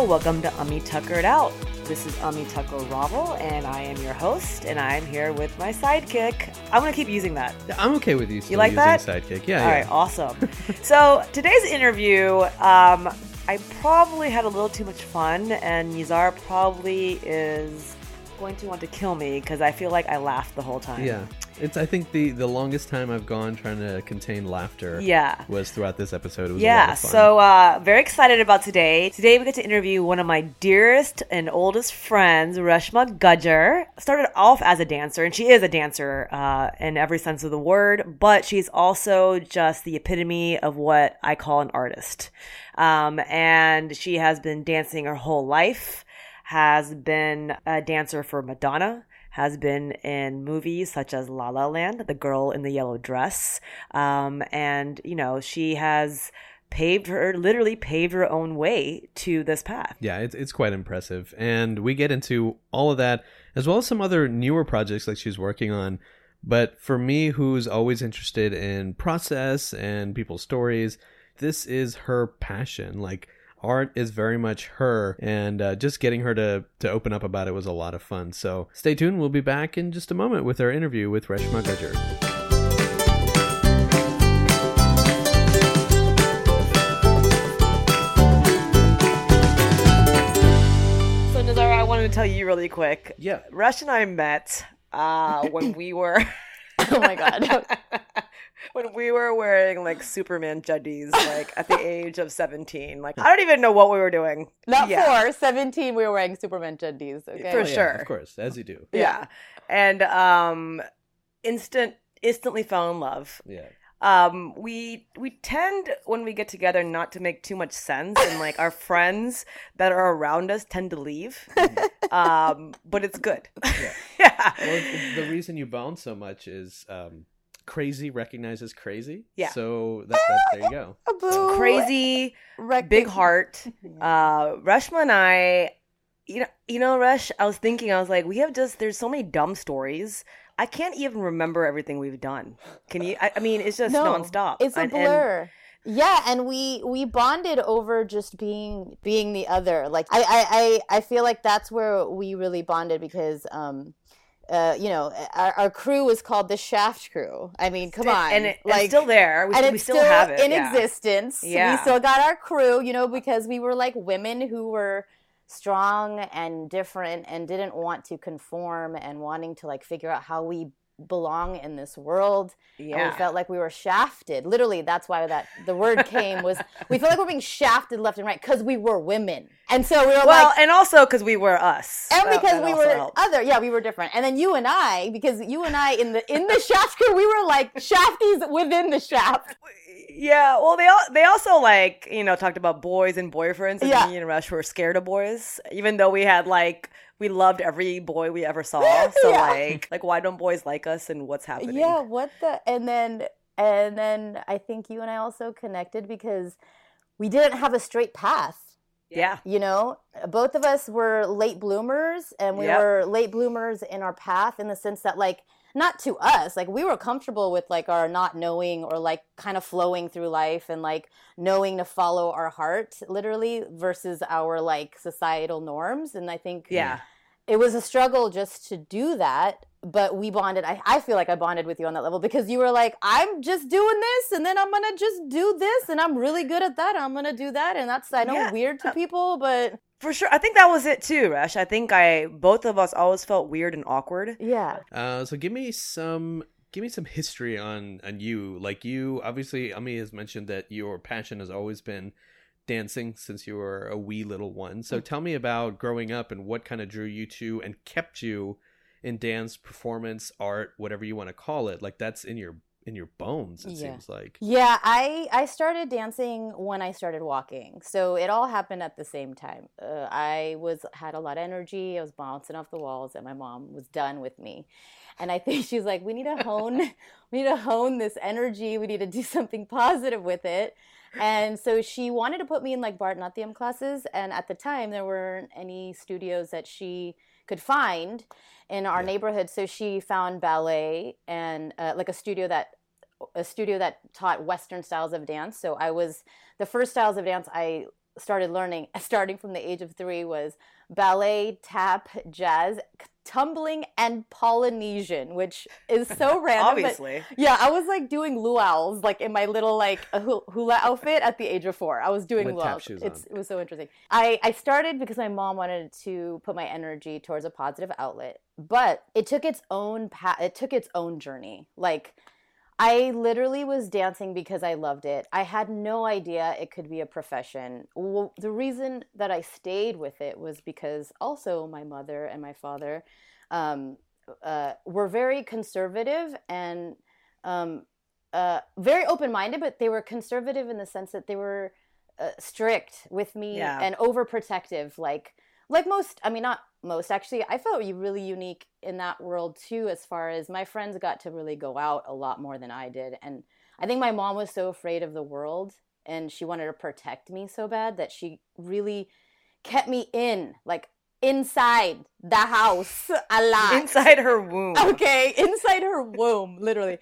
Hello. Welcome to Ummy Tuckered Out. This is Ummy Tucker Ravel, and I am your host, and I'm here with my sidekick. I'm going to keep using that. I'm okay with you. You like using that? Sidekick. Yeah. All yeah. right, awesome. so today's interview, um, I probably had a little too much fun, and Nizar probably is going to want to kill me because I feel like I laughed the whole time. Yeah. It's. I think the the longest time I've gone trying to contain laughter. Yeah. Was throughout this episode. It was a lot Yeah, of fun. so uh, very excited about today. Today we get to interview one of my dearest and oldest friends, Reshma Gajjar. Started off as a dancer, and she is a dancer uh, in every sense of the word, but she's also just the epitome of what I call an artist. Um, and she has been dancing her whole life, has been a dancer for Madonna, has been in movies such as La La Land, The Girl in the Yellow Dress, um, and you know she has paved her literally paved her own way to this path. Yeah, it's it's quite impressive, and we get into all of that as well as some other newer projects like she's working on. But for me, who's always interested in process and people's stories, this is her passion. Like art is very much her, and uh, just getting her to to open up about it was a lot of fun. So stay tuned. We'll be back in just a moment with our interview with Reshma Gajjar. So Nazara, I wanted to tell you really quick. Yeah. Rush and I met uh, when we were Oh my god. When we were wearing like Superman juddies, like at the age of seventeen. Like I don't even know what we were doing. Not Yeah. four, 17, we were wearing Superman juddies. Okay. For Oh, yeah, sure. of course, as you do. Yeah. And um instant instantly fell in love. Yeah. Um we we tend when we get together not to make too much sense and like our friends that are around us tend to leave. um but it's good. Yeah. Well, the reason you bone so much is um, crazy recognizes crazy. Yeah. So that, that there you go. A boo. Crazy Rec- big heart. Uh Reshma and I you know, you know, Resh, I was thinking, I was like, we have just, there's so many dumb stories. I can't even remember everything we've done. Can you? I, I mean, it's just no, nonstop. It's a And- and- blur. yeah, and we we bonded over just being being the other. Like I I I, I feel like that's where we really bonded because um uh you know our, our crew was called the Shaft Crew. I mean, come on, and it, like it's still there. We, and we it's still, have it in yeah. existence. Yeah. We still got our crew, you know, because we were like women who were strong and different and didn't want to conform and wanting to like figure out how we belong in this world. And Yeah, we felt like we were shafted. Literally, that's why that the word came was we felt like we are being shafted left and right because we were women. And so we were well, like and also because we were us, and because we were helped. other, yeah, we were different. And then you and I, because you and I in the in the shaft crew, we were like shafties within the shaft. Yeah, well, they al- they also like you know talked about boys and boyfriends, and Yeah. me and Rush were scared of boys, even though we had like we loved every boy we ever saw. So Yeah. like like why don't boys like us, and what's happening? Yeah, what the and then and then I think you and I also connected because we didn't have a straight path. yeah, You know, both of us were late bloomers and we Yep. were late bloomers in our path in the sense that like not to us, like we were comfortable with like our not knowing or like kind of flowing through life and like knowing to follow our heart literally versus our like societal norms and I think yeah. It was a struggle just to do that but we bonded I, I feel like i bonded with you on that level because you were like i'm just doing this and then i'm gonna just do this and i'm really good at that i'm gonna do that and that's i know Yeah. weird to people but For sure, I think that was it too, Rush. I think I both of us always felt weird and awkward. yeah Uh, so give me some give me some history on on you. Like you, obviously, Ami has mentioned that your passion has always been dancing since you were a wee little one. So tell me about growing up and what kind of drew you to and kept you in dance, performance, art, whatever you want to call it. Like that's in your in your bones. It Yeah. seems like. yeah i i started dancing when i started walking so it all happened at the same time uh, i was had a lot of energy i was bouncing off the walls and my mom was done with me and i think she's like we need to hone we need to hone this energy we need to do something positive with it and so she wanted to put me in like Bharatanatyam classes and at the time there weren't any studios that she could find in our Yeah. neighborhood so she found ballet and uh, like a studio that a studio that taught western styles of dance so i was the first styles of dance i started learning, starting from the age of three, was ballet, tap, jazz, tumbling, and Polynesian, which is so random. Obviously. yeah, I was like doing luau's like in my little like hula outfit at the age of four. I was doing With luau's. It's, it was so interesting. I, I started because my mom wanted to put my energy towards a positive outlet, but it took its own path. It took its own journey. Like I literally was dancing because I loved it. I had no idea it could be a profession. Well, the reason that I stayed with it was because also my mother and my father um, uh, were very conservative and um, uh, very open minded, but they were conservative in the sense that they were uh, strict with me Yeah. and overprotective. Like, like most, I mean, not most actually. I felt really unique in that world too, as far as my friends got to really go out a lot more than I did. And I think my mom was so afraid of the world and she wanted to protect me so bad that she really kept me in, like inside the house a lot Inside her womb. okay inside her womb literally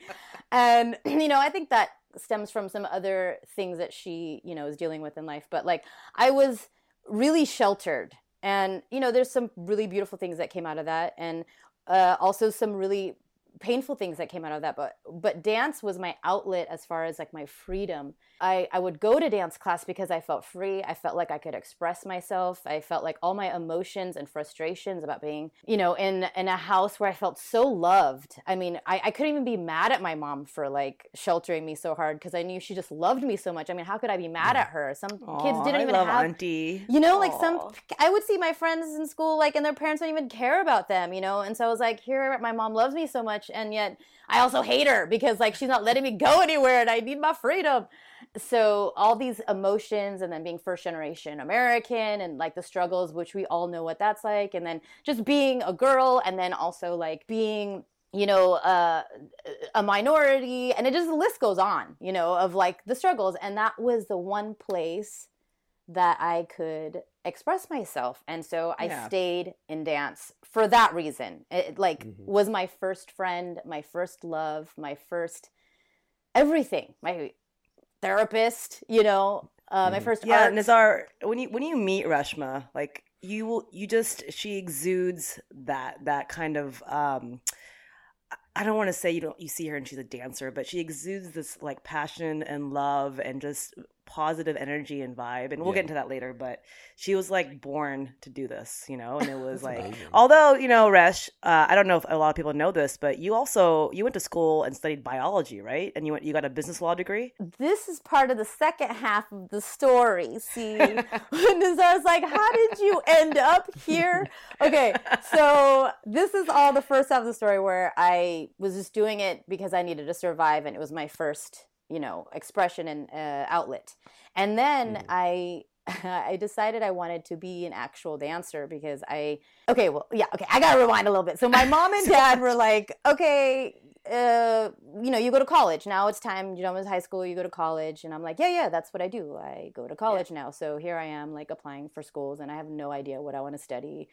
and you know i think that stems from some other things that she you know is dealing with in life but like i was really sheltered and you know there's some really beautiful things that came out of that. And uh, also some really painful things that came out of that but but dance was my outlet as far as like my freedom I, I would go to dance class because I felt free. I felt like I could express myself. I felt like all my emotions and frustrations about being, you know, in in a house where I felt so loved. I mean, I, I couldn't even be mad at my mom for like sheltering me so hard because I knew she just loved me so much. I mean, how could I be mad mm. at her? Some kids didn't I even love have Auntie. you know, like some, I would see my friends in school, like, and their parents don't even care about them, you know? And so I was like, here, my mom loves me so much, and yet I also hate her because, like, she's not letting me go anywhere and I need my freedom. So all these emotions, and then being first generation American, and like the struggles, which we all know what that's like, and then just being a girl, and then also like being you know uh, a minority and it just the list goes on you know of like the struggles and that was the one place that I could express myself. And so I Yeah. stayed in dance for that reason. It like Mhm. was my first friend, my first love, my first everything. My therapist, you know, uh, my Mhm. first Yeah, art. Nazar, when you when you meet Reshma, like you will you just she exudes that that kind of um I- I don't want to say you don't you see her and she's a dancer, but she exudes this like passion and love and just positive energy and vibe. And we'll Yeah. get into that later, but she was like born to do this, you know, and it was like amazing. although, you know, Resh, uh, I don't know if a lot of people know this, but you also you went to school and studied biology, right? And you went you got a business law degree? this is part of the second half of the story. See, and I was like, "How did you end up here?" Okay, so this is all the first half of the story where I was just doing it because I needed to survive, and it was my first, you know, expression and uh, outlet. And then Mhm. I. I decided I wanted to be an actual dancer because I okay well yeah okay I gotta rewind a little bit so my mom and dad were like okay uh, you know, you go to college. Now it's time, you know, it's high school, you go to college. And I'm like, yeah, yeah, that's what I do. I go to college now. So here I am, like applying for schools, and I have no idea what I want to study,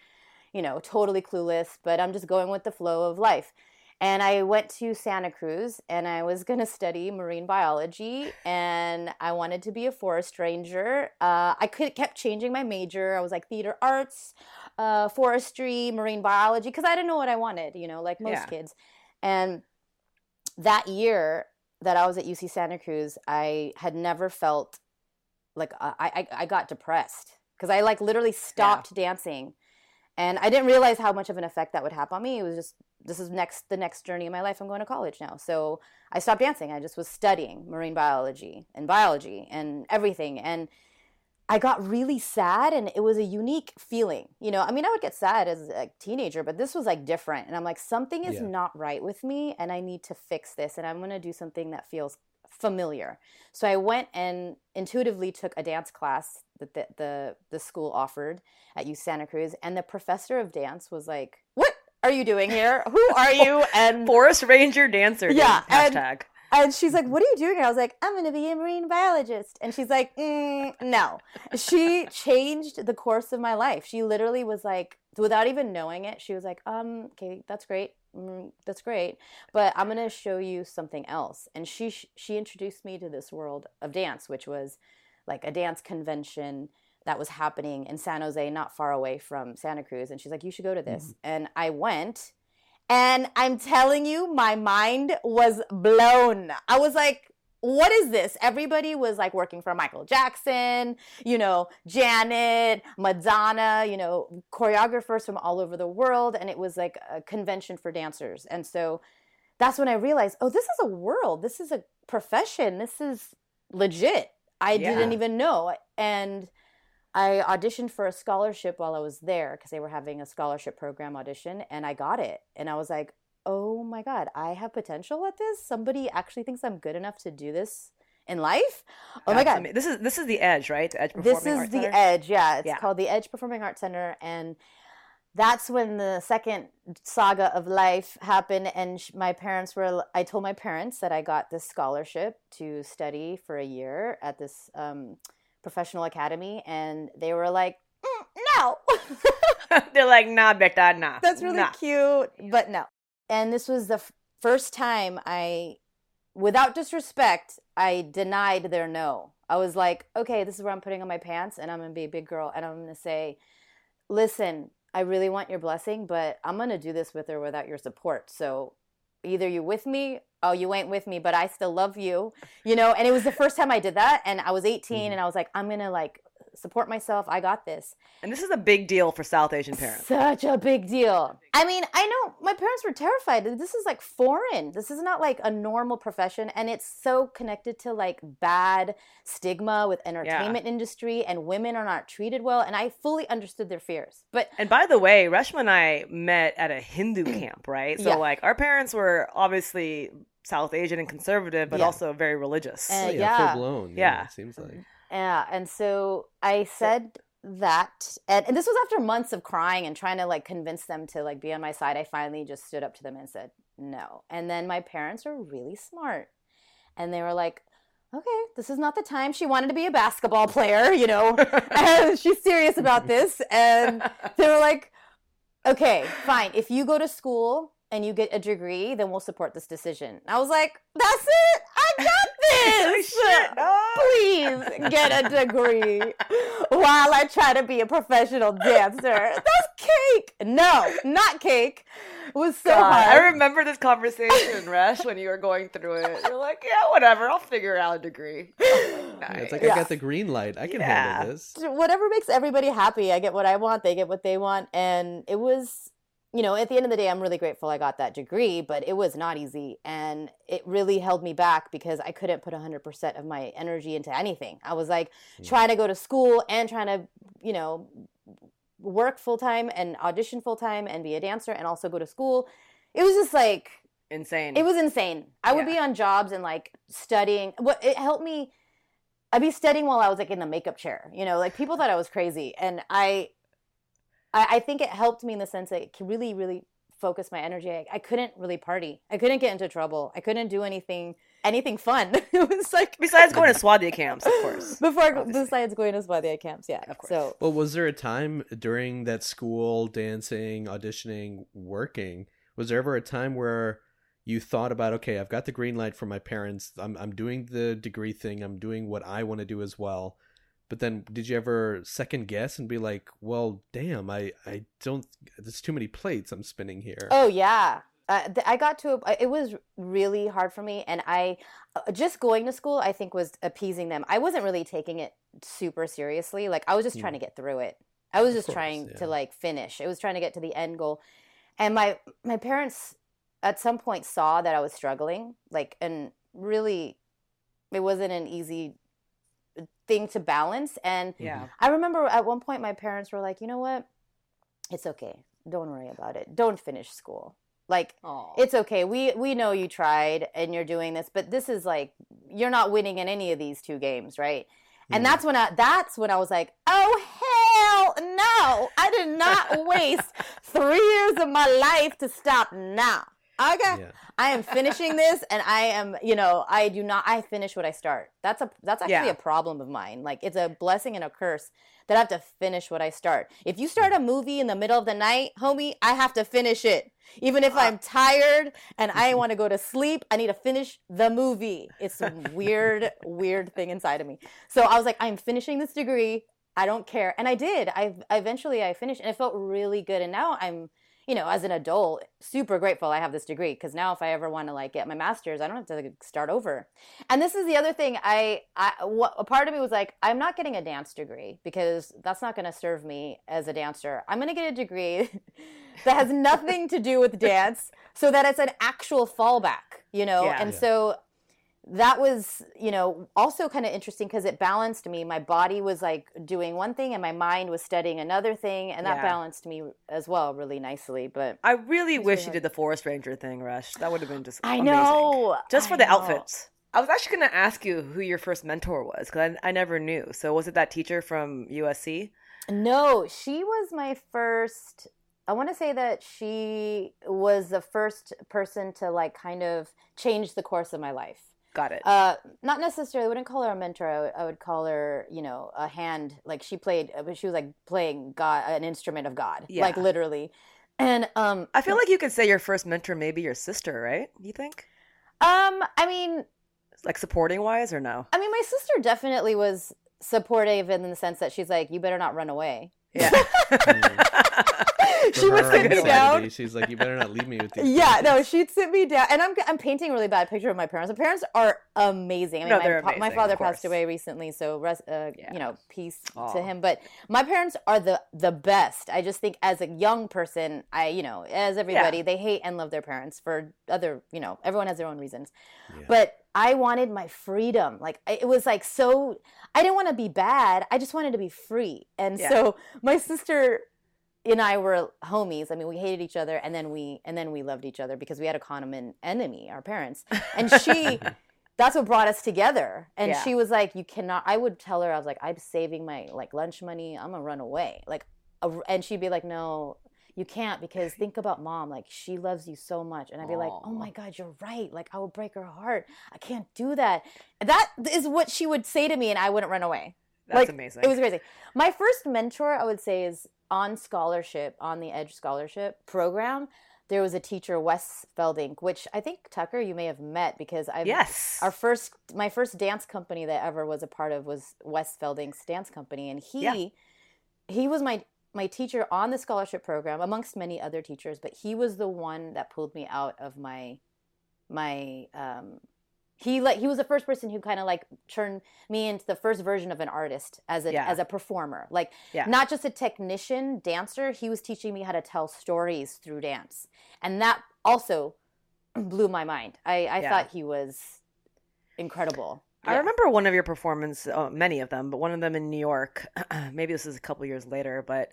you know, totally clueless, but I'm just going with the flow of life. And I went to Santa Cruz and I was going to study marine biology and I wanted to be a forest ranger. Uh, I could, kept changing my major. I was like theater arts, uh, forestry, marine biology, because I didn't know what I wanted, you know, like most Yeah. kids. And that year that I was at UC Santa Cruz, I had never felt like uh, I I, I got depressed because I like literally stopped dancing, and I didn't realize how much of an effect that would have on me. It was just this is next the next journey in my life. I'm going to college now, so I stopped dancing. I just was studying marine biology and biology and everything, and I got really sad and it was a unique feeling. You know, I mean, I would get sad as a teenager, but this was like different. And I'm like, something is Yeah. not right with me and I need to fix this and I'm going to do something that feels familiar. So I went and intuitively took a dance class that the, the, the school offered at U Santa Cruz. And the professor of dance was like, What are you doing here? Who are you? And Forest Ranger dancer. Yeah, and- Hashtag. and she's like, "What are you doing?" And I was like, "I'm going to be a marine biologist." And she's like, mm, "No." She changed the course of my life. She literally was like, without even knowing it, she was like, "Um, okay, that's great. Mm, that's great, but I'm going to show you something else." And she she introduced me to this world of dance, which was like a dance convention that was happening in San Jose, not far away from Santa Cruz. And she's like, You should go to this. Mm-hmm. And I went. And I'm telling you, my mind was blown. I was like, what is this? Everybody was like working for Michael Jackson, you know, Janet, Madonna, you know, choreographers from all over the world. And it was like a convention for dancers. And so that's when I realized, oh, this is a world. This is a profession. This is legit. I yeah. didn't even know. And I auditioned for a scholarship while I was there because they were having a scholarship program audition and I got it. And I was like, oh my God, I have potential at this. Somebody actually thinks I'm good enough to do this in life. Oh my God. This is this is the edge, right? The edge this is the Center? edge, yeah. It's yeah. called the Edge Performing Arts Center. And that's when the second saga of life happened and my parents were i told my parents that i got this scholarship to study for a year at this um, professional academy and they were like mm, no they're like nah becca nah that's really nah. cute but no and this was the f- first time i without disrespect i denied their no i was like okay this is where i'm putting on my pants and i'm gonna be a big girl and i'm gonna say listen I really want your blessing, but I'm to do this with or without your support. So either you with me, oh, you ain't with me, but I still love you, you know? And it was the first time I did that. And I was 18 mm-hmm. and I was like, I'm to like support myself. I got this. And this is a big deal for South Asian parents. Such a big deal. I mean, I know my parents were terrified. This is like foreign. This is not like a normal profession and it's so connected to like bad stigma with entertainment yeah. industry and women are not treated well and I fully understood their fears. But And by the way, Reshma and I met at a Hindu camp, right? So yeah. like our parents were obviously South Asian and conservative, but yeah. also very religious. Uh, yeah, full blown. Yeah, yeah, it seems like. Yeah, and so I said that and, and this was after months of crying and trying to like convince them to like be on my side. I finally just stood up to them and said no. And then my parents were really smart. And they were like, okay, this is not the time. She wanted to be a basketball player, you know, and she's serious about this. And they were like, okay, fine. If you go to school and you get a degree, then we'll support this decision. I was like, that's it. I got this. Shit, no. Please get a degree while I try to be a professional dancer. That's cake. No, not cake. It was so God, hard. I remember this conversation, Resh, when you were going through it. You're like, yeah, whatever. I'll figure out a degree. nice. yeah, it's like yeah. I got the green light. I can yeah. handle this. Whatever makes everybody happy. I get what I want. They get what they want, and it was you know, at the end of the day, I'm really grateful I got that degree, but it was not easy. And it really held me back because I couldn't put 100% of my energy into anything. I was like yeah. trying to go to school and trying to, you know, work full time and audition full time and be a dancer and also go to school. It was just like insane. It was insane. I yeah. would be on jobs and like studying. What it helped me. I'd be studying while I was like in the makeup chair. You know, like people thought I was crazy, and I I, I think it helped me in the sense that it really, really focus my energy. I, I, couldn't really party. I couldn't get into trouble. I couldn't do anything anything fun. it was like besides going to Swadhyay camps, of course. Before obviously. besides going to Swadhyay camps, yeah. Of course. So well, was there a time during that school dancing, auditioning, working? Was there ever a time where you thought about okay, I've got the green light from my parents. I'm I'm doing the degree thing. I'm doing what I want to do as well but then did you ever second guess and be like well damn i i don't there's too many plates i'm spinning here oh yeah uh, I got to a, it was really hard for me and I uh, just going to school I think was appeasing them. I wasn't really taking it super seriously. Like I was just trying to hmm. get through it. I was just course, trying yeah. to like finish. It was trying to get to the end goal. And my my parents at some point saw that I was struggling like and really it wasn't an easy thing to balance. And yeah. I remember at one point my parents were like, you know what? It's okay. Don't worry about it. Don't finish school. Like Aww. it's okay. We we know you tried and you're doing this, but this is like you're not winning in any of these two games, right? And mm. that's when I that's when I was like, "Oh hell no. I did not waste 3 years of my life to stop now." Okay. Yeah. I am finishing this and I am, you know, I do not I finish what I start. That's a that's actually yeah. a problem of mine. Like it's a blessing and a curse that I have to finish what I start. If you start a movie in the middle of the night, homie, I have to finish it. Even if I'm tired and I want to go to sleep, I need to finish the movie. It's a weird, weird thing inside of me. So I was like, I'm finishing this degree I don't care. And I did. I eventually I finished and it felt really good. And now I'm, you know, as an adult, super grateful I have this degree because now if I ever want to like get my master's, I don't have to like, start over. And this is the other thing. I, I, what, a part of me was like, I'm not getting a dance degree because that's not going to serve me as a dancer. I'm going to get a degree that has nothing to do with dance, so that it's an actual fallback. You know, Yeah. and Yeah. so that was you know also kind of interesting because it balanced me my body was like doing one thing and my mind was studying another thing and that Yeah. balanced me as well really nicely but I really wish really you did the forest ranger thing, Rush. That would have been just i amazing. know just for I the know. outfits. I was actually going to ask you who your first mentor was because I, I never knew. So was it that teacher from USC? no she was my first i want to say that she was the first person to like kind of change the course of my life Got it. Uh, not necessarily. I wouldn't call her a mentor. I would, I would call her, you know, a hand. Like she played, uh, she was like playing God, an instrument of God, Yeah. like literally. And um, I feel like you could say your first mentor maybe your sister, right? You think? um, I mean, Like supporting wise or no? I mean, my sister definitely was supportive in the sense that she's like, you better not run away. Yeah. she would sit me down. She's like, you better not leave me with these. Yeah, no, she'd sit me down, and I'm I'm painting a really bad picture of my parents. My parents are amazing. I mean, No, my, they're my father passed away recently, so rest, uh, Yeah. you know, peace Aw. to him. But my parents are the the best. I just think as a young person, I you know, as everybody, they hate and love their parents for other you know, everyone has their own reasons. Yeah. But I wanted my freedom. Like it was like so. I didn't want to be bad. I just wanted to be free. And Yeah. so my sister and I were homies. I mean, we hated each other, and then we and then we loved each other because we had a common enemy, our parents. And she, that's what brought us together. And Yeah. she was like, "You cannot." I would tell her, I was like, "I'm saving my like lunch money. I'm gonna run away." Like, a- and she'd be like, "No." You can't because think about mom. Like she loves you so much, and I'd be like, "Oh my god, you're right. Like I will break her heart. I can't do that." That is what she would say to me, and I wouldn't run away. That's like, amazing. It was crazy. My first mentor, I would say, is on scholarship, on the Edge scholarship program. There was a teacher, Wes Veldink, which I think Tucker, you may have met because I've yes. our first my first dance company that ever was a part of was Wes Veldink's dance company, and he Yeah. he was my my teacher on the scholarship program amongst many other teachers, but he was the one that pulled me out of my my um he like he was the first person who kind of like turned me into the first version of an artist as a Yeah. as a performer like Yeah. not just a technician dancer he was teaching me how to tell stories through dance and that also blew my mind i i Yeah. thought he was incredible I remember one of your performances, uh, many of them, but one of them in New York. Maybe this is a couple years later, but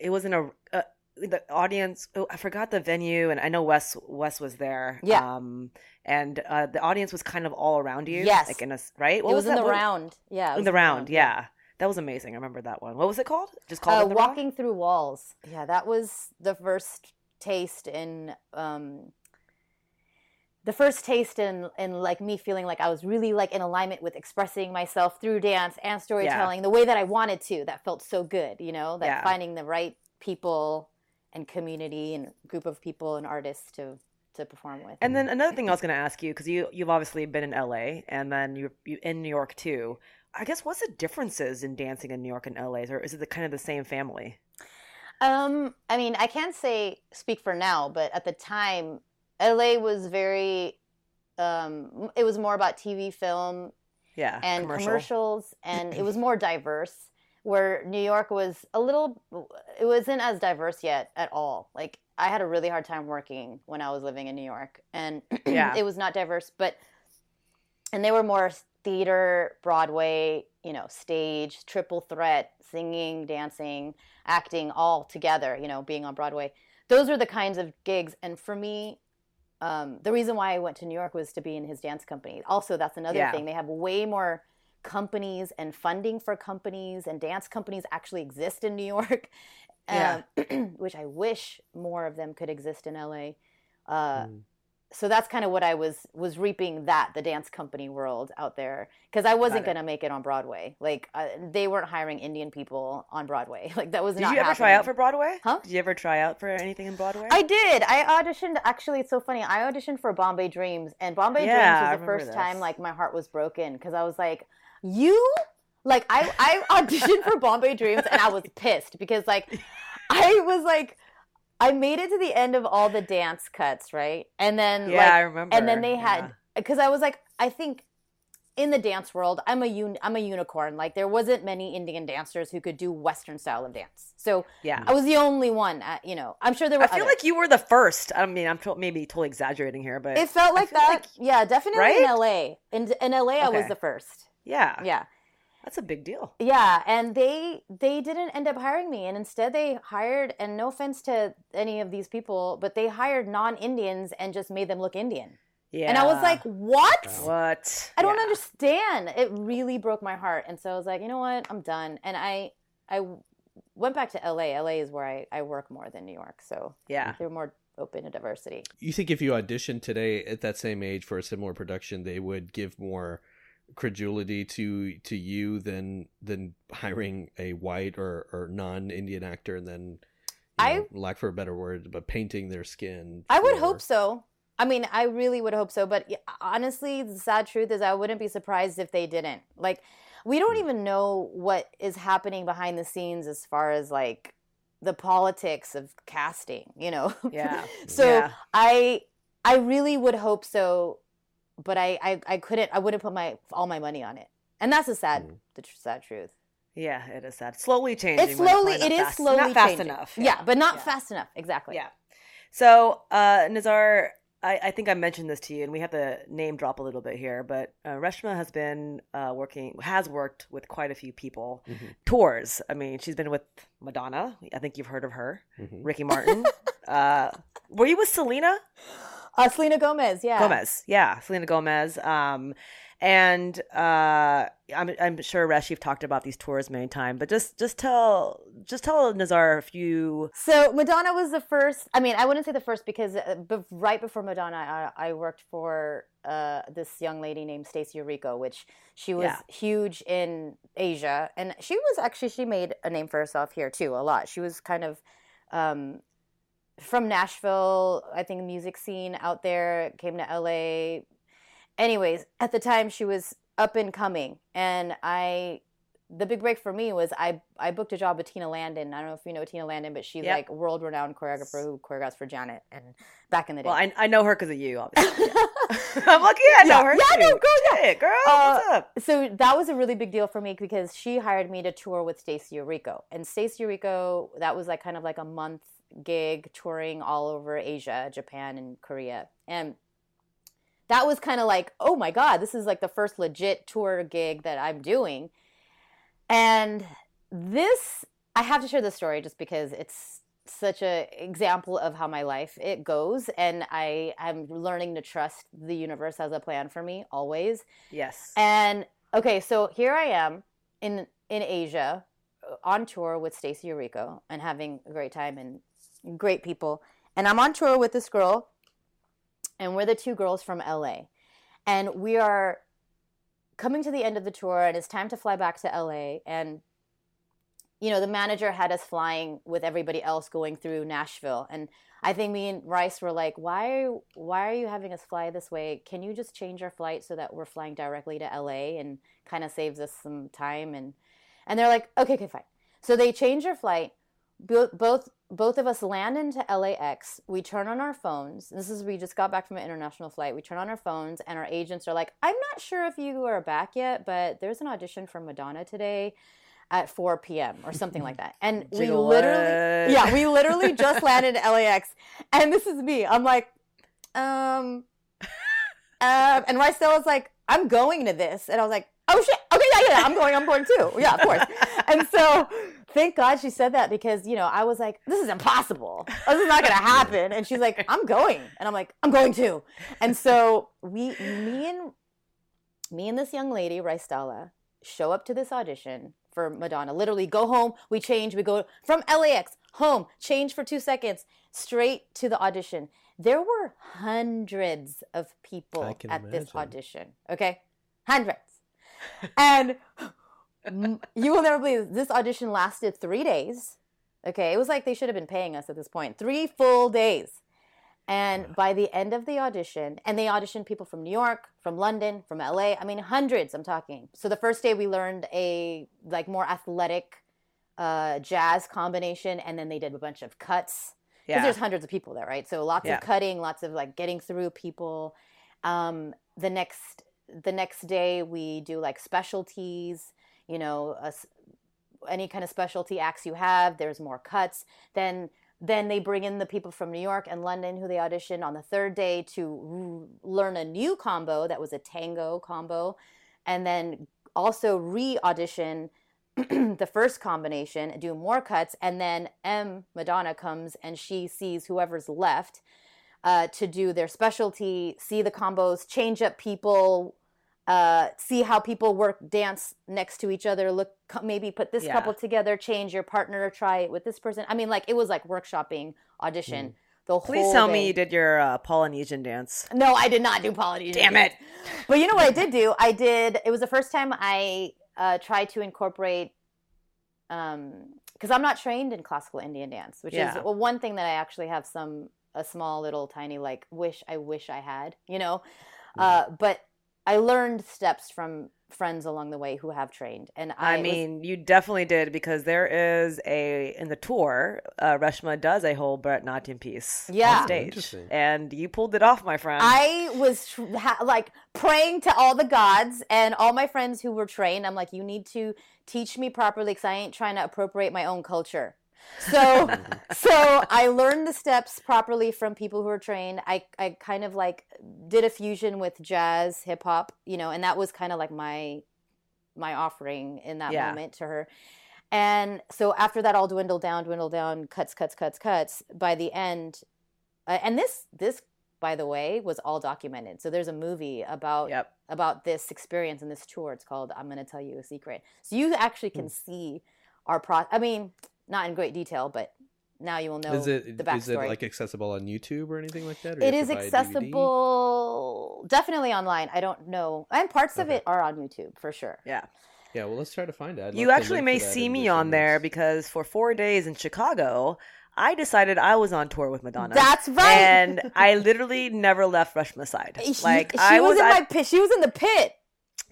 it was in a uh, the audience. Oh, I forgot the venue, and I know Wes Wes was there. Yeah. um, and uh, the audience was kind of all around you. Yes. like in a right. it was, in that? the round yeah In the round, yeah. That was amazing. I remember that one. What was it called? Just called uh, the Round? walking through walls yeah that was the first taste in um the first taste in in like me feeling like I was really like in alignment with expressing myself through dance and storytelling the way that I wanted to. That felt so good, you know, that Yeah. finding the right people and community and group of people and artists to to perform with. And then another thing I was going to ask you because you you've obviously been in LA and then you you in New York too. I guess what's the differences in dancing in New York and LA, or is it the kind of the same family? Um, I mean, I can't say speak for now, but at the time, LA was very. Um, it was more about TV, film, Yeah, and commercial. commercials, and it was more diverse. Where New York was a little, it wasn't as diverse yet at all. Like I had a really hard time working when I was living in New York, and Yeah. it was not diverse. But and they were more theater, Broadway, you know, stage, triple threat, singing, dancing, acting all together. You know, being on Broadway. Those are the kinds of gigs, and for me, um, the reason why I went to New York was to be in his dance company. Also, that's another Yeah. thing. They have way more companies and funding for companies, and dance companies actually exist in New York, Yeah. um, which I wish more of them could exist in LA. Uh, Mm. So that's kind of what I was was reaping that the dance company world out there because I wasn't gonna make it on Broadway. Like uh, they weren't hiring Indian people on Broadway. Like that was Did not. you ever try happening. out for Broadway? Huh? Did you ever try out for anything in Broadway? I did. I auditioned. Actually, it's so funny. I auditioned for Bombay Dreams, and Bombay Yeah, Dreams was the first this. time like my heart was broken because I was like, "You like I I auditioned for Bombay Dreams and I was pissed because like I was like I made it to the end of all the dance cuts, right? And then Yeah, like, I remember. and then they had because I was like I think in the dance world I'm a un, I'm a unicorn. Like there wasn't many Indian dancers who could do western style of dance. So Yeah. I was the only one at, you know. I'm sure there were I feel others. like you were the first. I mean, I'm to- maybe totally exaggerating here, but it felt like that. like- yeah, definitely Right? in LA. In in LA I was the first. Yeah, Yeah. that's a big deal. Yeah, and they they didn't end up hiring me, and instead they hired. And no offense to any of these people, but they hired non-Indians and just made them look Indian. Yeah, And I was like, what? what? I don't Yeah. understand. It really broke my heart, and so I was like, you know what? I'm done. And I I went back to LA. LA is where I I work more than New York, so Yeah, they're more open to diversity. You think if you auditioned today at that same age for a similar production, they would give more credulity to to you than than hiring a white or, or non Indian actor and then you I- know, lack for a better word, but painting their skin. I would hope so. I mean, I really would hope so. But honestly, the sad truth is, I wouldn't be surprised if they didn't. Like, we don't Hmm. even know what is happening behind the scenes as far as like the politics of casting. You know? Yeah. so Yeah. I, I really would hope so, but I, I, I couldn't. I wouldn't put my all my money on it, and that's the sad, Mm. the tr- sad truth. yeah, it is sad. Slowly changing. It's slowly. It's It not fast- slowly not fast changing. enough. Yeah, but not Yeah. fast enough. Exactly. Yeah. So, uh, Nazar, I, I think I mentioned this to you, and we have to name drop a little bit here, but uh, Reshma has been uh, working, has worked with quite a few people, Mhm. tours. I mean, she's been with Madonna. I think you've heard of her. Mhm. Ricky Martin. uh, were you with Selena Uh, Selena Gomez. Yeah. Gomez? Yeah, Selena Gomez. Um, and uh, I'm I'm sure Resh, you've talked about these tours many times, but just just tell just tell Nazar a few. So Madonna was the first. I mean, I wouldn't say the first because uh, right before Madonna, I, I worked for uh, this young lady named Stacie Orrico, which she was Yeah. huge in Asia, and she was actually she made a name for herself here too a lot. She was kind of um, from Nashville, I think music scene out there. Came to LA. Anyways, at the time she was up and coming, and I the big break for me was I I booked a job with Tina Landon. I don't know if you know Tina Landon, but she's Yep. like world renowned choreographer who choreographs for Janet and back in the day. Well, I, I know her because of you, obviously. I'm yeah, I know Yeah, her. yeah, no, too. girl, Shit, girl, Uh, what's up? so that was a really big deal for me because she hired me to tour with Stacie Orrico. And Stacie Orrico, that was like kind of like a month gig touring all over Asia, Japan, and Korea. And that was kind of like, oh my God, this is like the first legit tour gig that I'm doing. And this, I have to share this story just because it's such a example of how my life it goes and i i'm learning to trust the universe has a plan for me always Yes. and okay, so here I am in in Asia uh, on tour with Stacie Orrico and having a great time and great people. And I'm on tour with this girl and we're the two girls from LA. And we are coming to the end of the tour and it's time to fly back to LA and you know, the manager had us flying with everybody else going through Nashville and I think me and Rice were like, "Why why are you having us fly this way? Can you just change our flight so that we're flying directly to LA and kind of saves us some time?" And and they're like, "Okay, okay, fine." So they change our flight. Bo- Both both of us land into LAX. We turn on our phones. This is we just got back from an international flight. We turn on our phones and our agents are like, "I'm not sure if you are back yet, but there's an audition for Madonna today." At 4 p.m. or something like that. And we literally, yeah, we literally just landed in LAX. And this is me. I'm like, um, um, and was like, I'm going to this. And I was like, oh shit. Okay, yeah, yeah, I'm going, I'm going too. Yeah, of course. and so thank God she said that because, you know, I was like, this is impossible. This is not going to happen. And she's like, I'm going. And I'm like, I'm going too. And so we, me and, me and this young lady, Ricella, show up to this audition for Madonna. Literally go home, we change, we go from LAX home, change for two seconds, straight to the audition. There were hundreds of people at this audition. Okay? Hundreds. and you will never believe this audition lasted three days. Okay, it was like they should have been paying us at this point. Three full days. And by the end of the audition, and they auditioned people from New York, from London, from LA. I mean, hundreds. I'm talking. So the first day we learned a like more athletic uh, jazz combination, and then they did a bunch of cuts because Yeah. there's hundreds of people there, right? So lots Yeah. of cutting, lots of like getting through people. Um, the next the next day we do like specialties, you know, a any kind of specialty acts you have. There's more cuts. Then then they bring in the people from New York and London who they audition on the third day to r- learn a new combo that was a tango combo, and then also re-audition the first combination, do more cuts, and then M Madonna comes and she sees whoever's left uh, to do their specialty, see the combos, change up people, uh, see how people work, dance next to each other, look, maybe put this Yeah. couple together, change your partner, try it with this person. I mean, like it was like workshopping audition. The whole Please tell day. me you did your uh, Polynesian dance. No, I did not do Polynesian. Damn dance. it. But you know what I did do? I did. It was the first time I uh, tried to incorporate, um because I'm not trained in classical Indian dance, which Yeah. is well, one thing that I actually have some a small little tiny like wish I wish I had. You know, uh, but I learned steps from friends along the way who have trained, and I, I was- mean, you definitely did because there is a in the tour. Uh, Reshma does a whole Bharatanatyam piece Yeah. on stage, and you pulled it off, my friend. I was tr- ha- like praying to all the gods and all my friends who were trained. I'm like, you need to teach me properly because I ain't trying to appropriate my own culture. So, so I learned the steps properly from people who are trained. I, I kind of like did a fusion with jazz, hip hop, you know, and that was kind of like my, my offering in that Yeah. moment to her. And so after that all dwindled down, dwindled down, cuts, cuts, cuts, cuts. By the end, uh, and this this by the way was all documented. So there's a movie about Yep. about this experience and this tour. It's called I'm going to tell you a secret. So you actually can see our pro. I mean, not in great detail, but now you will know is it the is it like accessible on YouTube or anything like that? or you it have is to buy a DVD? accessible, definitely online. I don't know, and parts of it are on YouTube for sure. Yeah. Yeah, well, let's try to find it. You actually may see me on there because for four days in Chicago, I decided I was on tour with Madonna. That's right. And I literally never left Reshma's side. She- Like she I was, was, in at- my pit. She was in the pit.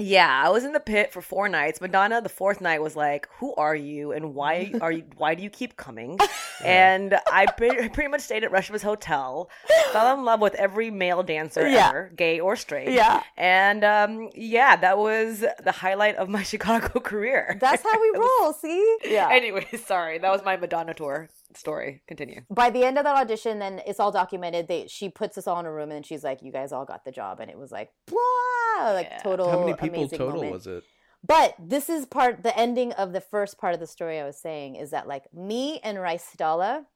Yeah, I was in the pit for four nights. Madonna, the fourth night, was like, "Who are you, and why are you? Why do you keep coming?" And I pre- pretty much stayed at Reshma's hotel, fell in love with every male dancer Yeah. ever, gay or straight. Yeah. and um, yeah, that was the highlight of my Chicago career. That's how we roll. See? Yeah. Anyway, sorry, that was my Madonna tour story. Continue. by the end of that audition, then it's all documented. They she puts us all in a room and she's like, "You guys all got the job," and it was like, blah, like Yeah. total. How many people total moment. was it? But this is part the ending of the first part of the story I was saying is that like me and Rice Dalla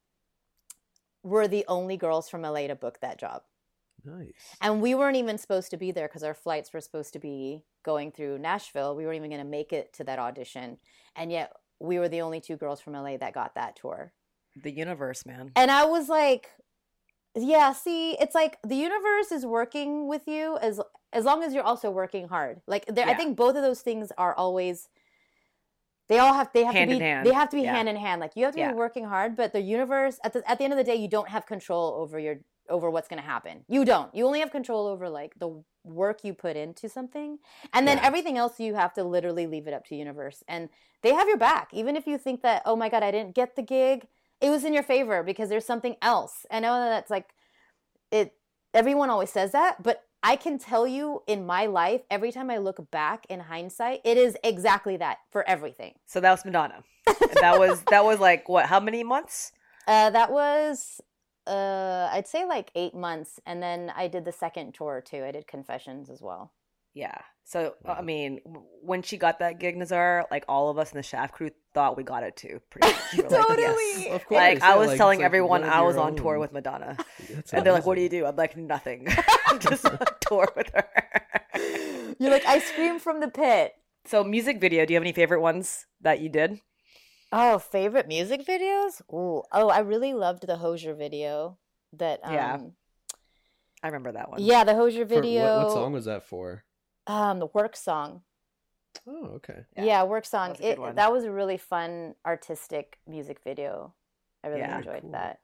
were the only girls from LA to book that job. Nice. And we weren't even supposed to be there because our flights were supposed to be going through Nashville. We weren't even going to make it to that audition. And yet we were the only two girls from LA that got that tour. The universe, man. And I was like, yeah, see, it's like the universe is working with you as as long as you're also working hard. Like there, I think both of those things are always they all have they have Hand to be hand. they have to be Yeah. hand in hand. Like you have to Yeah. be working hard, but the universe at the at the end of the day, you don't have control over your over what's going to happen. You don't. You only have control over like the work you put into something, and then Yeah. everything else you have to literally leave it up to universe. And they have your back, even if you think that oh my god, I didn't get the gig. It was in your favor because there's something else. I know that's like it. Everyone always says that, but I can tell you in my life, every time I look back in hindsight, it is exactly that for everything. So that was Madonna. That was that was like what? How many months? Uh, that was, uh, I'd say like eight months, and then I did the second tour too. I did Confessions as well. Yeah. So I mean, when she got that gig, Nazar, like all of us in the Shaft crew thought we got it too. Pretty much. We were like, Totally. yes. Of course. Like yeah, I was like, telling like everyone I was on tour with Madonna, That's and they're like, "What do you do?" I'm like, "Nothing, I'm just on tour with her." You're like, I scream from the pit. so, music video. Do you have any favorite ones that you did? Oh, favorite music videos? Ooh, oh, I really loved the Hozier video. That um, Yeah. I remember that one. yeah, the Hozier video. what, what song was that for? Um, the work song. Oh, okay. Yeah, Yeah, work song. was It, that was a really fun artistic music video. I really Yeah. enjoyed Cool. that.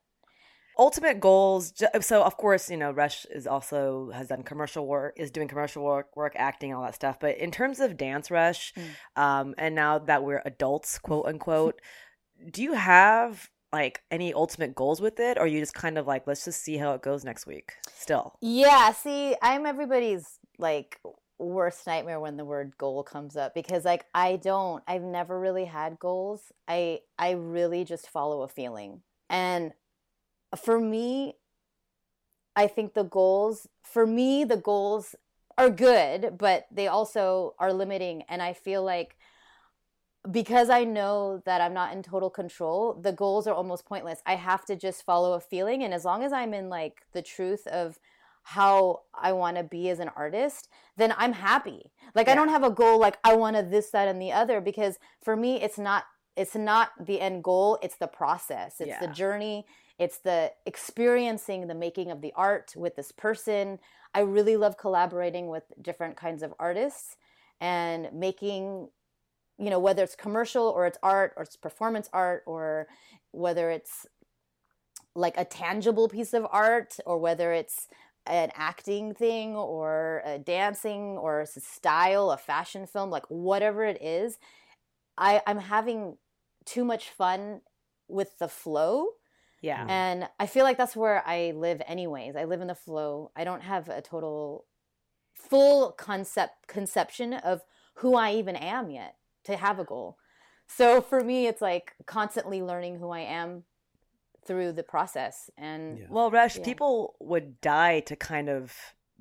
ultimate goals so of course you know rush is also has done commercial work is doing commercial work work acting all that stuff but in terms of dance rush um and now that we're adults quote unquote do you have like any ultimate goals with it or you just kind of like let's just see how it goes next week still Yeah, see, I'm everybody's like worst nightmare when the word goal comes up because like I don't I've never really had goals. I I really just follow a feeling. And for me I think the goals for me the goals are good, but they also are limiting and I feel like because I know that I'm not in total control, the goals are almost pointless. I have to just follow a feeling. And as long as I'm in like the truth of how I want to be as an artist, then I'm happy. Like I don't have a goal like I want to this, that, and the other because for me it's not it's not the end goal, it's the process. It's the journey. It's the experiencing the making of the art with this person. I really love collaborating with different kinds of artists and making you know whether it's commercial or it's art or it's performance art or whether it's like a tangible piece of art or whether it's an acting thing or a dancing or a style a fashion film like whatever it is i i'm having too much fun with the flow yeah mm. and I feel like that's where I live anyways. I live in the flow. I don't have a total full concept conception of who I even am yet to have a goal. So for me it's like constantly learning who I am through the process and Yeah. Well, Rush, Yeah. people would die to kind of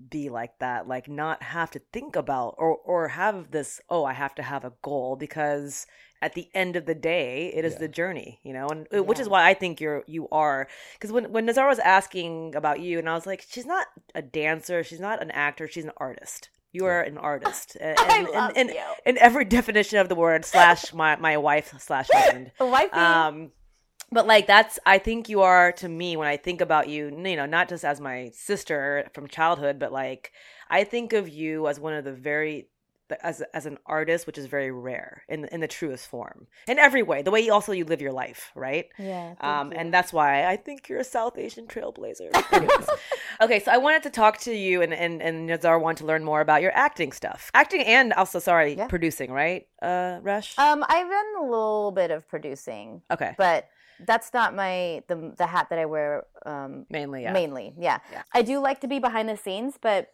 be like that, like not have to think about or or have this, oh, I have to have a goal because at the end of the day, it is Yeah. the journey, you know, and uh, which is why I think you're you are because when when Nazar was asking about you, and I was like, she's not a dancer, she's not an actor, she's an artist. You are an artist, and, I and- love and- you. in every definition of the word slash my my wife slash husband. wifey. Um, but like that's I think you are to me when I think about you, you know, not just as my sister from childhood, but like I think of you as one of the very as as an artist, which is very rare in in the truest form in every way. The way you also you live your life, right? yeah. Um, you. and that's why I think you're a South Asian trailblazer. Okay, so I wanted to talk to you and and and Nazar want to learn more about your acting stuff, acting and also sorry, Yeah. producing, right? Uh, Rush. um I've done a little bit of producing, okay, but that's not my the the hat that I wear um mainly, yeah. mainly yeah. Yeah. i do like to be behind the scenes but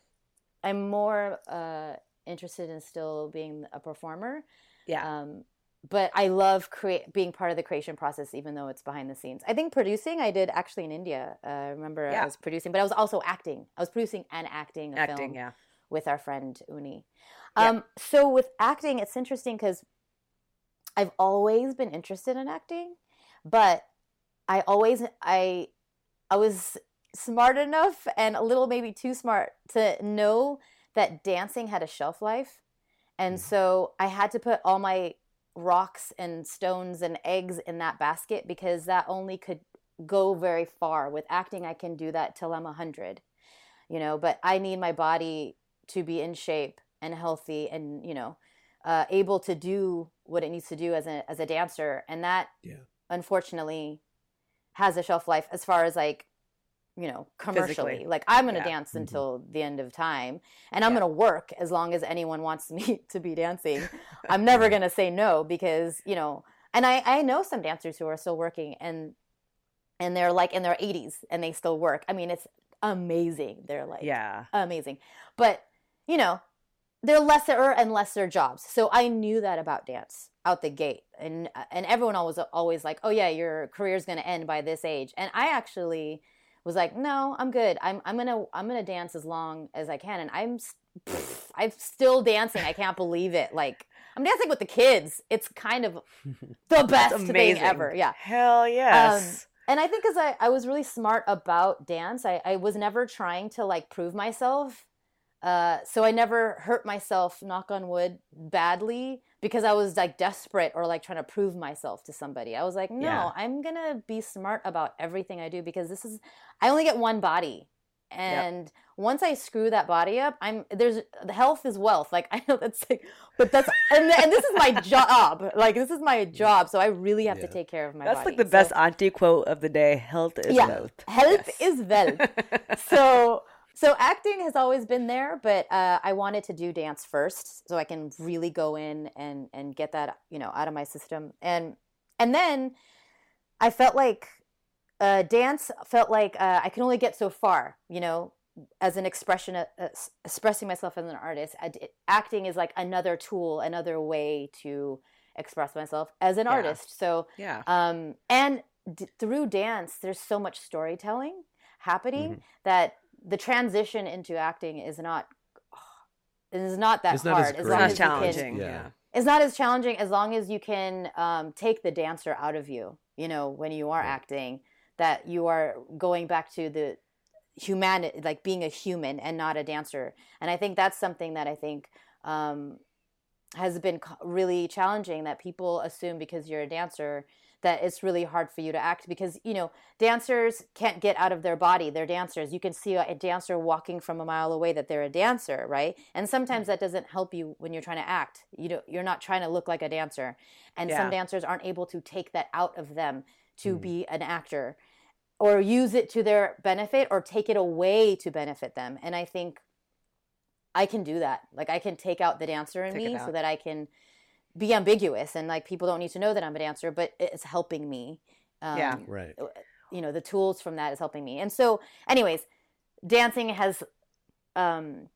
i'm more uh interested in still being a performer Yeah. um but i love create being part of the creation process even though it's behind the scenes i think producing i did actually in india uh, i remember Yeah. i was producing but i was also acting i was producing and acting a acting, film yeah. with our friend Uni. Yeah. Um, so with acting, it's interesting because I've always been interested in acting, but I always I I was smart enough and a little maybe too smart to know that dancing had a shelf life, and Mhm. so I had to put all my rocks and stones and eggs in that basket because that only could go very far. With acting, I can do that till I'm a hundred, you know. But I need my body to be in shape and healthy and you know uh, able to do what it needs to do as a as a dancer and that Yeah. Unfortunately has a shelf life as far as like you know commercially Physically. like i'm going to Yeah. dance Mhm. until the end of time and i'm Yeah. going to work as long as anyone wants me to be dancing i'm never going to say no because you know and i i know some dancers who are still working and and they're like in their 80s and they still work i mean it's amazing they're like Yeah. amazing. But you know, they're lesser and lesser jobs. So I knew that about dance out the gate, and uh, and everyone always always like, oh yeah, your career's gonna end by this age, and I actually was like, no, I'm good. I'm I'm gonna I'm gonna dance as long as I can, and I'm pff, I'm still dancing. I can't believe it. Like I'm dancing with the kids. It's kind of the best thing ever. Yeah. Hell um, yes. And I think because I, I was really smart about dance, I, I was never trying to like prove myself. Uh, so I never hurt myself, knock on wood, badly because I was like desperate or like trying to prove myself to somebody. I was like, no, Yeah. I'm gonna be smart about everything I do because this is I only get one body. And once I screw that body up, I'm there's the health is wealth. Like I know that's like, but that's and, and this is my job. Like this is my job, so I really have to take care of my That's body. like the So- best auntie quote of the day. Health is yeah, wealth. health Yes. is wealth. so so acting has always been there, but uh, I wanted to do dance first, so I can really go in and and get that you know out of my system, and and then I felt like uh, dance felt like uh, I can only get so far, you know, as an expression, uh, uh, expressing myself as an artist. Acting is like another tool, another way to express myself as an Yeah. artist. So Yeah. um, and d- through dance, there's so much storytelling happening Mm-hmm. that the transition into acting is not is not that It's not hard. great. It's long not as as you can- challenging. Yeah. Yeah. it's not as challenging as long as you can um, take the dancer out of you. You know, when you are Right. acting, that you are going back to the humanity, like being a human and not a dancer. And I think that's something that I think um, has been really challenging. That people assume because you're a dancer that it's really hard for you to act because you know dancers can't get out of their body. They're dancers. You can see a, dancer walking from a mile away that they're a dancer right? And sometimes that doesn't help you when you're trying to act. You know you're not trying to look like a dancer. And Yeah. some dancers aren't able to take that out of them to Mm. be an actor or use it to their benefit or take it away to benefit them. And i think i can do that. Like i can take out the dancer in Take me so that i can be ambiguous and like people don't need to know that i'm a dancer but it's helping me um, Yeah. Right. you know the tools from that is helping me and so anyways dancing has um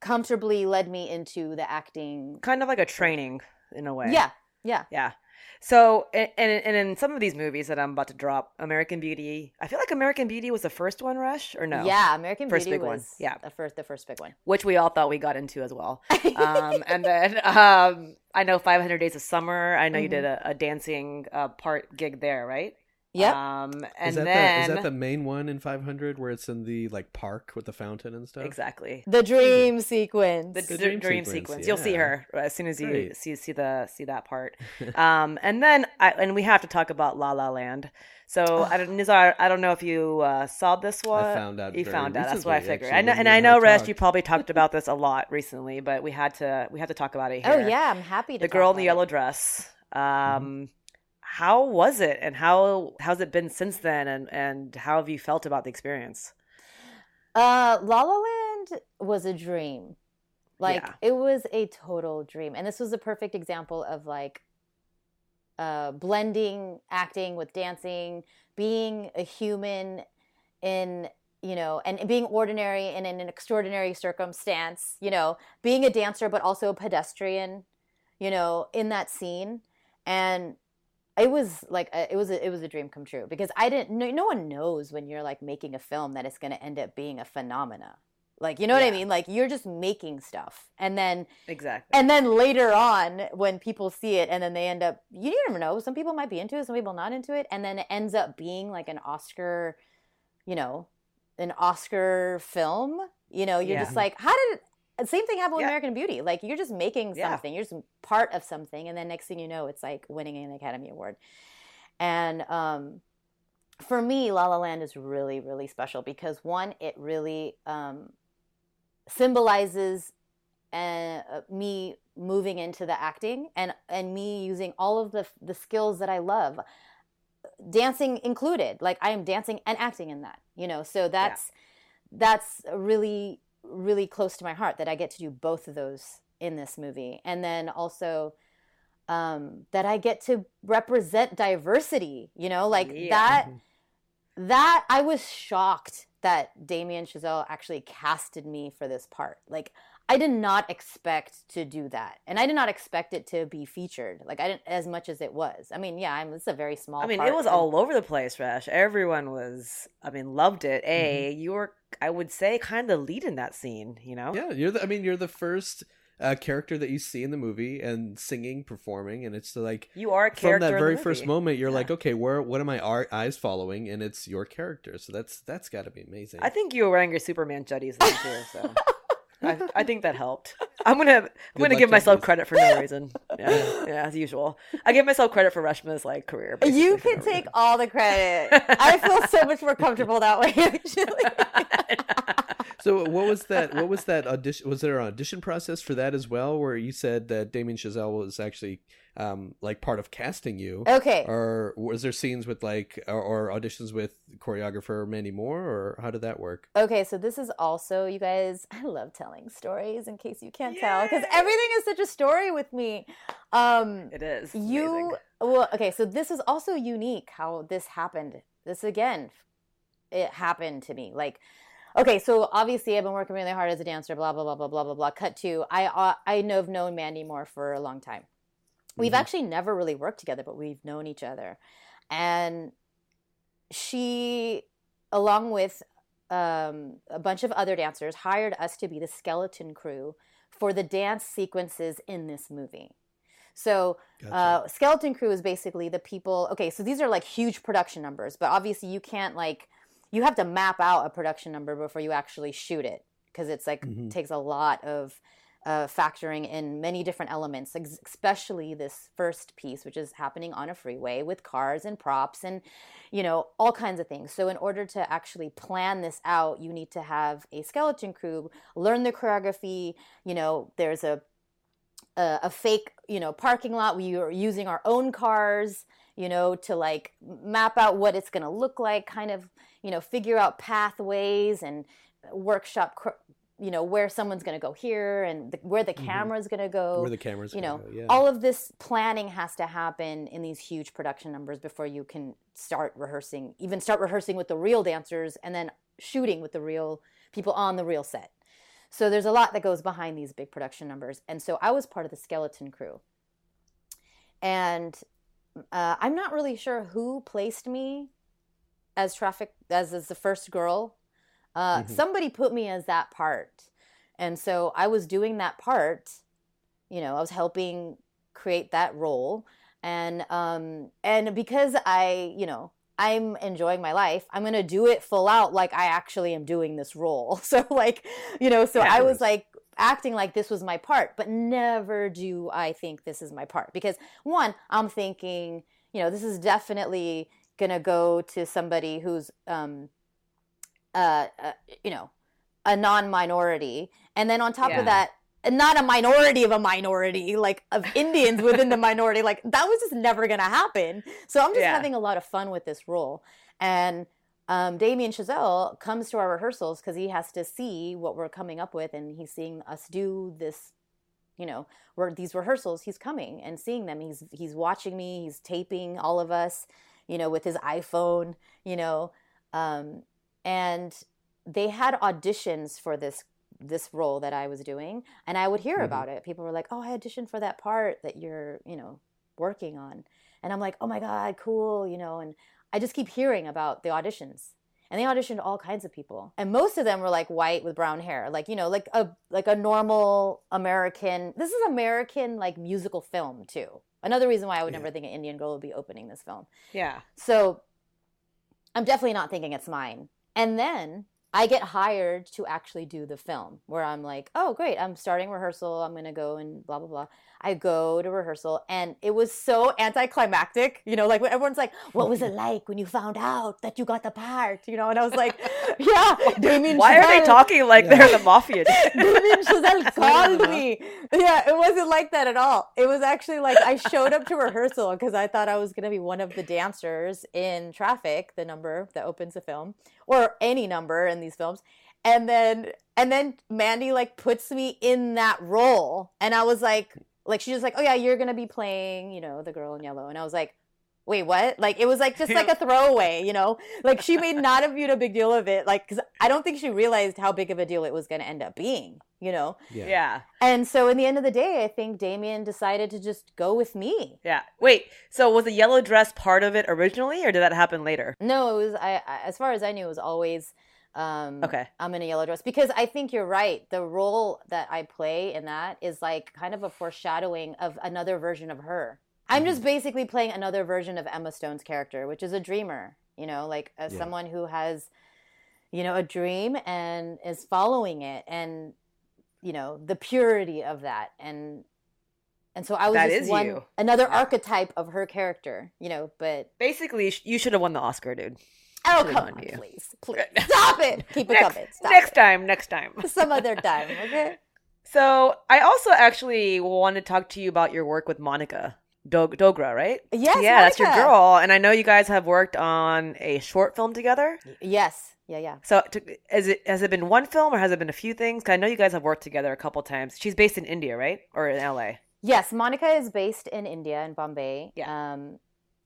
comfortably led me into the acting Kind of like a training in a way. yeah yeah Yeah. So, and, and in some of these movies that I'm about to drop, American Beauty, I feel like American Beauty was the first one, Rush, or no? yeah american First beauty big one. was Yeah. the first the first big one Which we all thought we got into as well. Um, and then um, I know 500 Days of Summer. I know you did Mm-hmm. a, a dancing uh, part gig there, right? Yep Um, and is that then the, is that the main one in 500 where it's in the like park with the fountain and stuff? exactly the dream sequence the, The the dream dream, sequence, sequence. You'll see her as soon as you Great. see see the see that part. um, and then I, and we have to talk about La La Land. So I don't, Nizar, I don't know if you uh, saw this one. found out You very found out. That's what I figured. actually, I know, and I know, Resh, you probably talked about this a lot recently, but we had to we had to talk about it here. oh yeah i'm happy to the talk girl in the about yellow dress. Um, Mm-hmm. How was it, and how how's it been since then, and and how have you felt about the experience? Uh, La La Land was a dream. Like Yeah. it was a total dream, and this was a perfect example of like uh, blending acting with dancing, being a human in you know, and being ordinary and in an extraordinary circumstance. You know, being a dancer but also a pedestrian. You know, in that scene, and it was like a, it was a, it was a dream come true because I didn't no, no one knows when you're like making a film that it's going to end up being a phenomena. Like you know what I mean? Like you're just making stuff, and then Exactly. and then later on when people see it, and then they end up you never know. Some people might be into it, some people not into it, and then it ends up being like an Oscar, you know, an Oscar film. You know, you're Yeah. just like, how did same thing happened with Yeah. American Beauty? Like you're just making Yeah. something, you're just part of something, and then next thing you know, it's like winning an Academy Award. And um, for me, La La Land is really, really special because one, it really um, symbolizes uh, me moving into the acting and and me using all of the the skills that I love, dancing included. Like I am dancing and acting in that, you know. So that's that's really really close to my heart that I get to do both of those in this movie, and then also um, that I get to represent diversity. You know, like Yeah. that. That I was shocked that Damien Chazelle actually casted me for this part. Like I did not expect to do that, and I did not expect it to be featured. Like I didn't as much as it was. I mean, yeah, I'm, it's a very small. I mean, it was and- all over the place, Rash. Everyone was, I mean, loved it. A, Mm-hmm. you were, I would say, kind of lead in that scene. You know? Yeah, you're the. I mean, you're the first uh, character that you see in the movie and singing, performing, and it's like You are a from that very first moment, you're Yeah. like, okay, where what are my ar- eyes following? And it's your character, so that's that's got to be amazing. I think you were wearing your Superman juddies then too, so I, I think that helped. I'm gonna I'm Good gonna give myself credit for no reason. Yeah, yeah, as usual. I give myself credit for Reshma's like career. basically, You can no take reason. all the credit. I feel so much more comfortable that way, actually. So what was that? What was that audition? Was there an audition process for that as well, where you said that Damien Chazelle was actually um, like part of casting you? Okay. Or was there scenes with like or, or auditions with choreographer Mandy Moore, or how did that work? Okay, so this is also, you guys, I love telling stories in case you can't tell, because everything is such a story with me. Um, It is. you, amazing. well, okay, so this is also unique how this happened. This again, it happened to me. Like, okay, so obviously I've been working really hard as a dancer, blah, blah, blah, blah, blah, blah, blah. Cut to, I, uh, I know have known Mandy Moore for a long time. We've Mhm. actually never really worked together, but we've known each other. And she, along with um, a bunch of other dancers, hired us to be the skeleton crew for the dance sequences in this movie. So, Gotcha. uh, skeleton crew is basically the people. Okay, so these are like huge production numbers, but obviously you can't like you have to map out a production number before you actually shoot it because it's like Mhm. takes a lot of uh, factoring in many different elements, ex- especially this first piece, which is happening on a freeway with cars and props and, you know, all kinds of things. So, in order to actually plan this out, you need to have a skeleton crew learn the choreography. You know, there's a a, a fake, you know, parking lot. We are using our own cars, you know, to like map out what it's going to look like, kind of, you know, figure out pathways and workshop, you know, where someone's going to go here and the, where the Mhm. camera's going to go Where the cameras, you gonna know, go, yeah. all of this planning has to happen in these huge production numbers before you can start rehearsing, even start rehearsing with the real dancers and then shooting with the real people on the real set. So there's a lot that goes behind these big production numbers. And so I was part of the skeleton crew. And uh, I'm not really sure who placed me as traffic as, as the first girl. Uh, Mhm. Somebody put me as that part. And so I was doing that part you know i was helping create that role and um and because i you know i'm enjoying my life i'm gonna do it full out like i actually am doing this role so like you know so Yeah, i was like acting like this was my part but never do i think this is my part. Because one i'm thinking you know this is definitely gonna go to somebody who's um uh, uh you know a non-minority. And then on top Yeah. of that not a minority of a minority like of indians within the minority. Like that was just never gonna happen. So i'm just Yeah. having a lot of fun with this role. And um, damien chazelle comes to our rehearsals because he has to see what we're coming up with and he's seeing us do this you know we're these rehearsals he's coming and seeing them he's he's watching me he's taping all of us you know with his iphone you know um, and they had auditions for this this role that I was doing and I would hear Mhm. about it. People were like, "Oh, I auditioned for that part that you're, you know, working on." And I'm like, "Oh my god, cool," you know, and I just keep hearing about the auditions. And they auditioned all kinds of people. And most of them were like white with brown hair, like, you know, like a like a normal American. This is American like musical film too. Another reason why I would Yeah. never think an Indian girl would be opening this film. Yeah. So I'm definitely not thinking it's mine. And then I get hired to actually do the film where I'm like, oh, great, I'm starting rehearsal. I'm going to go and blah, blah, blah. I go to rehearsal and it was so anticlimactic. You know, like when everyone's like, what was it like when you found out that you got the part? You know, and I was like, yeah, Damien Why are they talking like Yeah. they're the mafia? Damien Chazelle called me. Yeah, it wasn't like that at all. It was actually like I showed up to rehearsal because I thought I was going to be one of the dancers in Traffic, the number that opens the film, or any number in these films. And then and then Mandy like puts me in that role, and I was like, like she's just like, oh yeah, you're going to be playing, you know, the girl in yellow, and I was like. Wait, what? Like it was like just like a throwaway, you know? Like she made not a made a big deal of it, like because I don't think she realized how big of a deal it was going to end up being, you know? yeah. yeah. And so, in the end of the day, I think Damien decided to just go with me. Yeah. Wait. So was the yellow dress part of it originally, or did that happen later? No, it was. I, I as far as I knew, it was always. Um, Okay. I'm in a yellow dress because I think you're right. The role that I play in that is like kind of a foreshadowing of another version of her. I'm just mm-hmm. basically playing another version of Emma Stone's character, which is a dreamer. You know, like as Yeah. someone who has, you know, a dream and is following it and you know the purity of that and and so I was That just is one you. another archetype of her character, you know. But Basically, you should have won the Oscar, dude. oh come on, you. please, please stop it, keep it next, coming, stop next it. time, next time. some other time, okay? So I also actually want to talk to you about your work with Monica Dog- Dogra, right? Yes, yeah, that's your girl, and I know you guys have worked on a short film together. Yes, yeah, yeah. So, to, has it has it been one film or has it been a few things? 'Cause I know you guys have worked together a couple times. She's based in India, right, or in LA? Yes, Monica is based in India, in Bombay. Yeah. Um,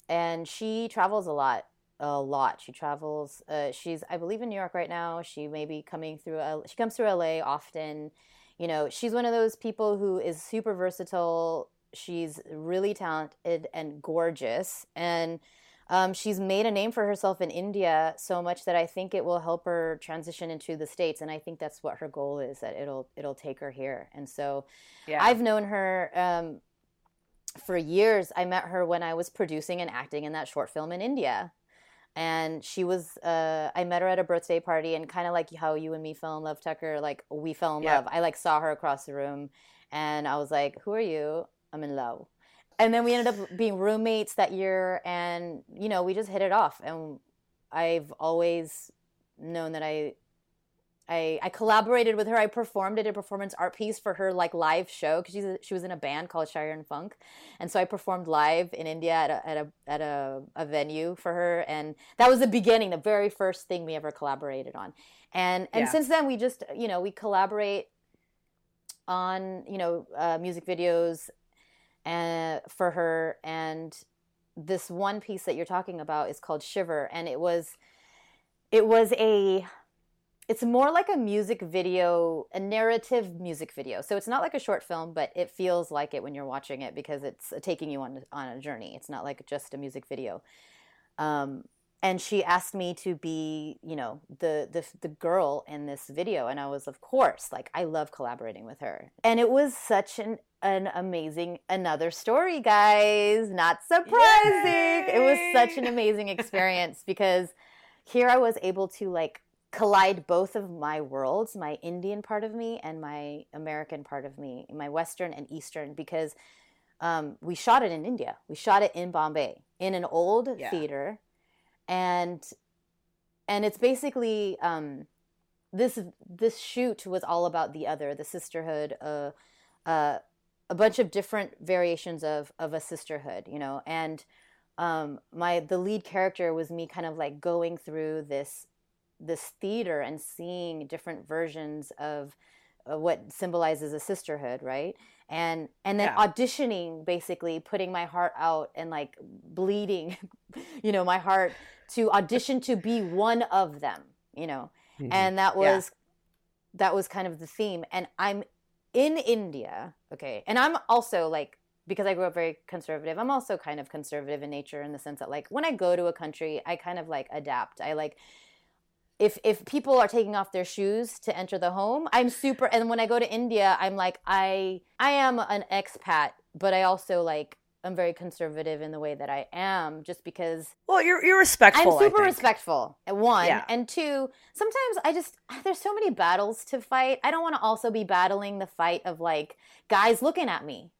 and she travels a lot, a lot. She travels. Uh, she's, I believe, in New York right now. She may be coming through. L- she comes through LA often. You know, she's one of those people who is super versatile. She's really talented and gorgeous, and um, she's made a name for herself in India so much that I think it will help her transition into the states. And I think that's what her goal is. That it'll it'll take her here. And so. Yeah, I've known her um, for years. I met her when I was producing and acting in that short film in India. And she was, uh, I met her at a birthday party, and kind of like how you and me fell in love, Tucker, like we fell in Yeah. love. I like saw her across the room, and I was like, Who are you? I'm in love. And then we ended up being roommates that year, and you know, we just hit it off. And I've always known that I I, I collaborated with her. I performed at a performance art piece for her like live show because she's a, she was in a band called Shaa'ir and Func, and so I performed live in India at a at a at a, a venue for her, and that was the beginning, the very first thing we ever collaborated on, and and Yeah. since then we just you know we collaborate on you know uh, music videos, uh, for her, and this one piece that you're talking about is called Shiver, and it was it was a it's more like a music video, a narrative music video. So it's not like a short film, but it feels like it when you're watching it because it's taking you on on a journey. It's not like just a music video. Um, and she asked me to be, you know, the the the girl in this video, and I was, of course, like I love collaborating with her, and it was such an an amazing another story, guys. Not surprising. It was such an amazing experience because here I was able to like collide both of my worlds, my Indian part of me and my American part of me, my Western and Eastern, because um, we shot it in India. We shot it in Bombay in an old Yeah. theater, and and it's basically um, this this shoot was all about the other, the sisterhood, uh, uh, a bunch of different variations of of a sisterhood, you know, and um, my the lead character was me kind of like going through this this theater and seeing different versions of what symbolizes a sisterhood right and and then Yeah. auditioning basically putting my heart out and like bleeding you know my heart to audition to be one of them you know Mhm. and that Yeah. was that was kind of the theme and i'm in india okay and i'm also like because i grew up very conservative i'm also kind of conservative in nature in the sense that like when i go to a country i kind of like adapt i like if if people are taking off their shoes to enter the home i'm super and when i go to india i'm like i i am an expat but i also like i'm very conservative in the way that i am just because well, you're you're respectful. I'm super respectful. One Yeah. and two. Sometimes I just there's so many battles to fight. I don't want to also be battling the fight of like guys looking at me.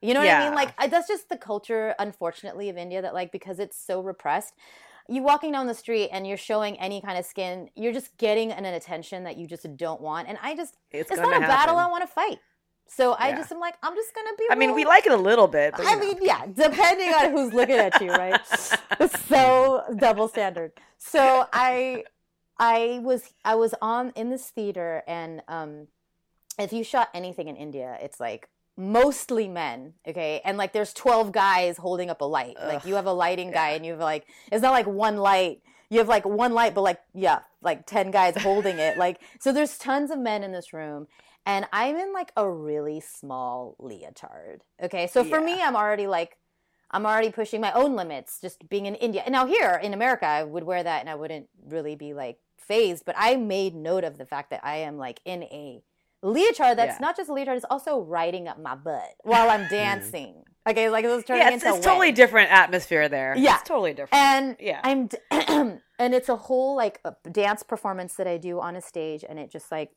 You know what I mean? Like I, that's just the culture, unfortunately, of India. That like because it's so repressed, you walking down the street and you're showing any kind of skin, you're just getting an attention that you just don't want. And I just It's, it's, not a battle I want to fight. So I Yeah. just am like I'm just gonna be. I mean, we like it a little bit. But, I know. mean, yeah, depending on who's looking at you, right? It's so double standard. So I I was I was on in this theater and um if you shot anything in India, it's like mostly men, okay? And like there's 12 guys holding up a light. Like you have a lighting guy yeah. and you have like it's not like one light. You have like one light but like yeah, like 10 guys holding it. Like so there's tons of men in this room and I'm in like a really small leotard. Okay? So for Yeah. me I'm already like I'm already pushing my own limits just being in India. And now here in America, I would wear that and I wouldn't really be like phased, but I made note of the fact that I am like in a leotard that's Yeah. not just a leotard, it's also riding up my butt while I'm dancing. Okay, like it was turning yeah, it's, into it's totally different atmosphere there. Yeah. it's totally different. And yeah, I'm d- and it's a whole like a dance performance that I do on a stage and it just like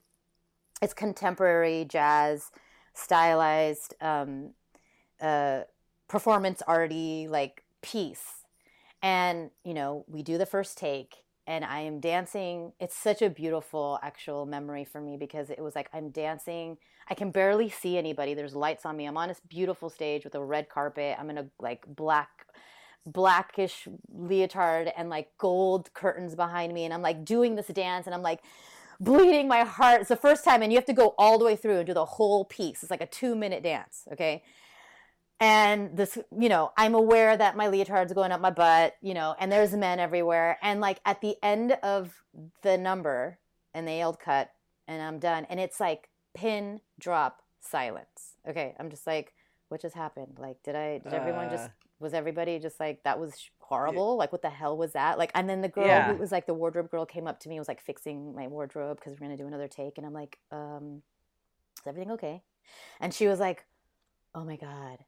it's contemporary jazz, stylized, um, uh, performance arty like piece. And you know, we do the first take, and I am dancing. It's such a beautiful actual memory for me because it was like I'm dancing. I can barely see anybody. There's lights on me. I'm on this beautiful stage with a red carpet. I'm in a like black blackish leotard and like gold curtains behind me and I'm like doing this dance and I'm like bleeding my heart. It's the first time and you have to go all the way through and do the whole piece. It's like a 2 minute dance, okay? And this you know i'm aware that my leotard's going up my butt you know and there's men everywhere. And like at the end of the number and they yelled cut and i'm done. And it's like pin drop silence. Okay i'm just like what just happened? Like did i did everyone just Uh. was everybody just like that was horrible? Like what the hell was that? Like and then the girl Yeah. who was like the wardrobe girl came up to me and was like fixing my wardrobe because we're gonna do another take. And i'm like um is everything okay? And she was like oh my god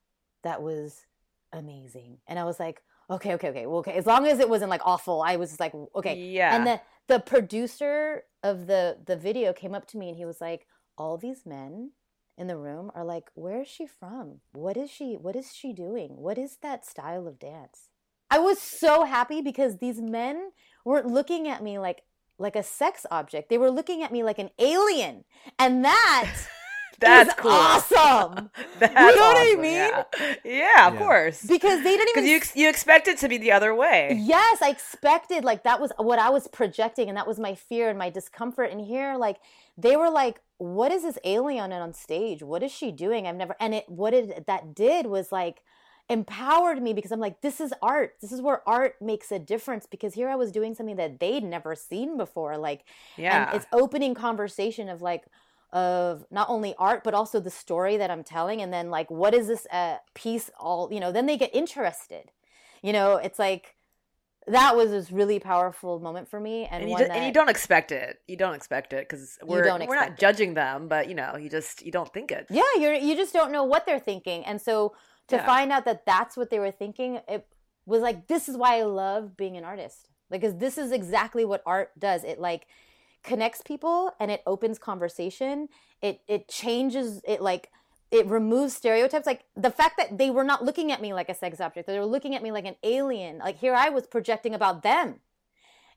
that was amazing. And i was like okay okay okay. Well okay as long as it wasn't like awful i was just like okay. Yeah. and the the producer of the the video came up to me and he was like all these men in the room are like where is she from? What is she what is she doing? What is that style of dance? I was so happy because these men weren't looking at me like like a sex object. They were looking at me like an alien. And that That's is cool. awesome That's You know what I mean? Yeah, yeah of Yeah. course. because they didn't even Because you ex- you expect it to be the other way. Yes, I expected like that was what I was projecting, and that was my fear and my discomfort. And here, like they were like, "What is this alien on stage? What is she doing? I've never." And it what it that did was like empowered me because I'm like, this is art. This is where art makes a difference. Because here I was doing something that they'd never seen before, like, Yeah. and it's opening conversation of like of not only art but also the story that I'm telling, and then like, what is this uh, piece all? You know, then they get interested. You know, it's like that was this really powerful moment for me, and, and you, one just, that and you don't expect it. You don't expect it because we're we're not it. judging them, but you know, you just you don't think it. yeah, you're you just don't know what they're thinking, and so to Yeah. find out that that's what they were thinking, it was like this is why I love being an artist, like because this is exactly what art does. It like connects people and it opens conversation. It it changes it like it removes stereotypes like the fact that they were not looking at me like a sex object they were looking at me like an alien like here i was projecting about them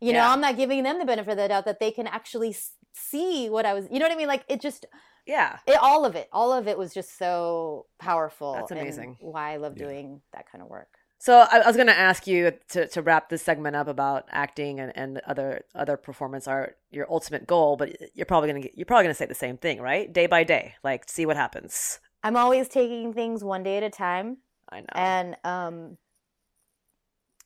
you know i'm not giving them the benefit of the doubt that they can actually see what i was you know what i mean like it just Yeah. it, all of it all of it was just so powerful That's and amazing. why i love Yeah. doing that kind of work So I, I was going to ask you to, to wrap this segment up about acting and, and other other performance art, your ultimate goal, but you're probably going to you're probably going to say the same thing, right? Day by day, like see what happens. i'm always taking things one day at a time I know. and um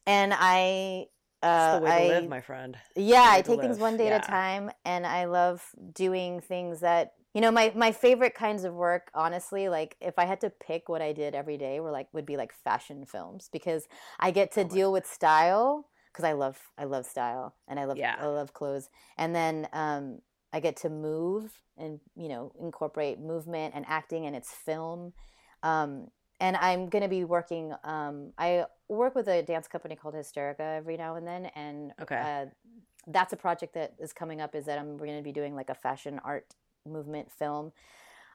and i That's uh the way I, to live, my friend. yeah i take things one day at a time and i love doing things that you know my my favorite kinds of work honestly like if i had to pick what i did every day were like would be like fashion films because i get to Oh deal with style because i love i love style and i love Yeah. i love clothes and then um i get to move and you know incorporate movement and acting and it's film um and i'm going to be working um i work with a dance company called hysterica every now and then and Okay. uh, that's a project that is coming up is that i'm we're going to be doing like a fashion art movement film